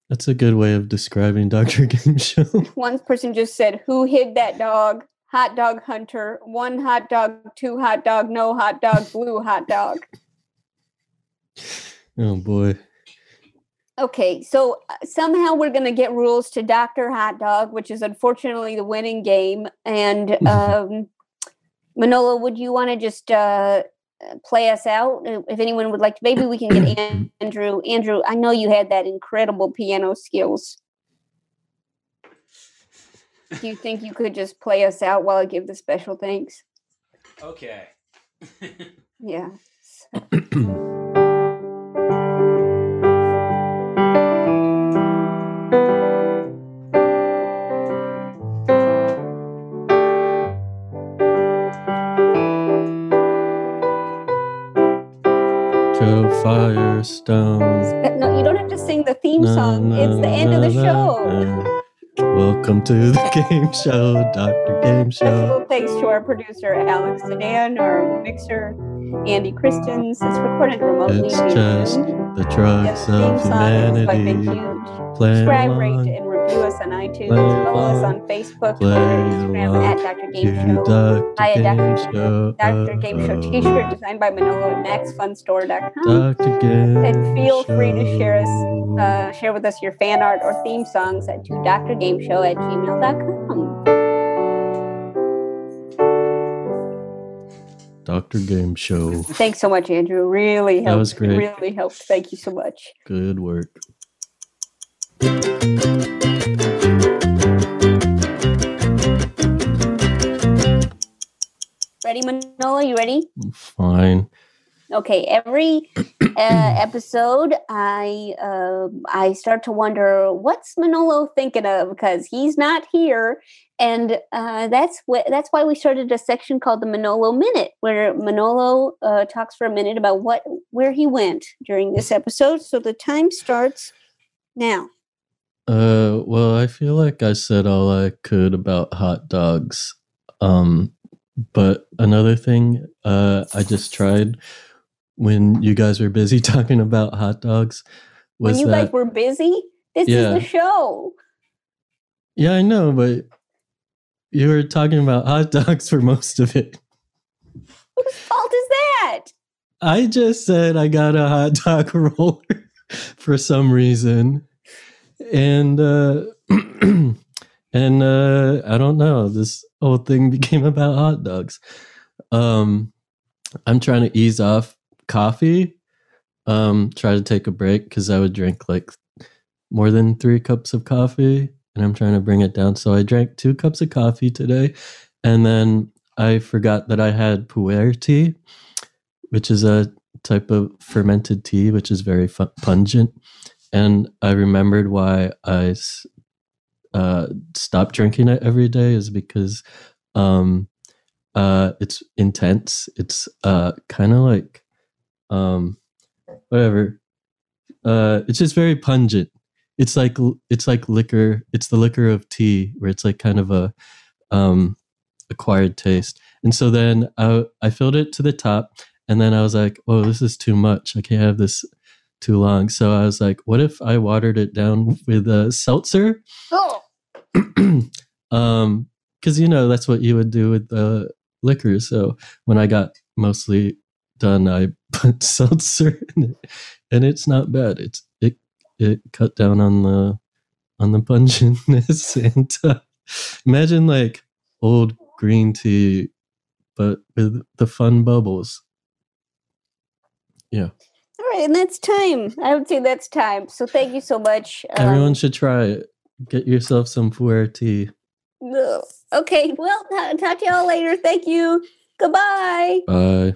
That's a good way of describing Dr. Game Show. One person just said, Who hid that dog? Hot dog hunter. One hot dog, two hot dog, no hot dog, blue hot dog. Oh boy. Okay, so uh, somehow we're going to get rules to Dr. Hot Dog, which is unfortunately the winning game. And um, Manolo, would you want to just uh, play us out? Uh, If anyone would like to, maybe we can get Andrew. Andrew, I know you had that incredible piano skills. Do you think you could just play us out while I give the special thanks? Okay. Yeah. Jo Firestone. No, you don't have to sing the theme song. na, It's the end of the na, show. Welcome to the game show, Dr. Game Show. Thanks to our producer Alex Sedan, our mixer Andy Christens. It's recorded remotely. It's just the drugs Theme of humanity. Huge. Playing along review us on iTunes. Follow us on Facebook, Twitter, Instagram at Dr. Game Show. Dr. Buy a Game Dr. Show. Dr. Game Show t-shirt designed by Manolo at maxfunstore.com. Dr. Game And feel free to share us, uh, share with us your fan art or theme songs at to drgameshow at gmail.com. Dr. Game Show. Thanks so much, Andrew. Really helped. That was great. Really helped. Thank you so much. Good work. Ready, Manolo? Manolo, you ready? Fine. Okay, every uh, episode, I uh, I start to wonder what's Manolo thinking of because he's not here, and uh, that's what that's why we started a section called the Manolo Minute, where Manolo uh, talks for a minute about what where he went during this episode. So the time starts now. Uh, well, I feel like I said all I could about hot dogs. Um, but another thing, uh, I just tried when you guys were busy talking about hot dogs was when you that guys were busy, this Yeah. is the show. yeah, I know, but you were talking about hot dogs for most of it. Whose fault is that? I just said I got a hot dog roller for some reason. And uh and uh I don't know, this whole thing became about hot dogs. Um I'm trying to ease off coffee. Um try to take a break cuz I would drink like more than 3 cups of coffee and I'm trying to bring it down. So I drank 2 cups of coffee today and then I forgot that I had puer tea which is a type of fermented tea, which is very fu- pungent. And I remembered why I uh, stopped drinking it every day is because um, uh, it's intense. It's uh, kind of like um, whatever. Uh, it's just very pungent. It's like it's like liquor. It's the liquor of tea, where it's like kind of a um, acquired taste. And so then I, I filled it to the top, and then I was like, "Oh, this is too much. I can't have this too long." So I was like, "What if I watered it down with a seltzer?" Oh, um, because you know that's what you would do with the liquor. So when I got mostly done, I put seltzer in it, and it's not bad. It's it it cut down on the on the pungentness and uh, imagine like old green tea, but with the fun bubbles. Yeah, all right, and that's time. I would say that's time. So thank you so much. Um, everyone should try it. Get yourself some puer tea. ugh. okay, well, ta- talk to y'all later. Thank you. Goodbye. Bye.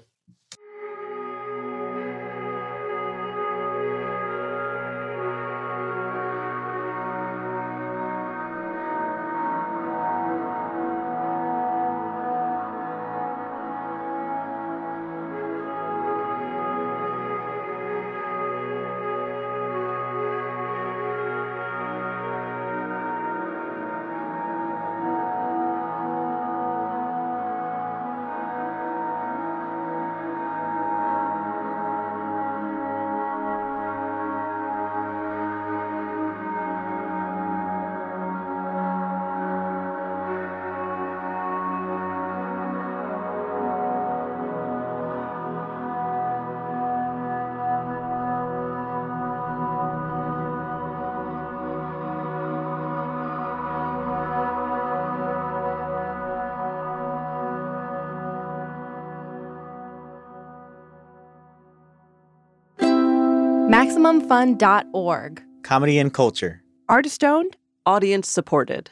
MaximumFun.org. Comedy and culture. Artist owned. Audience supported.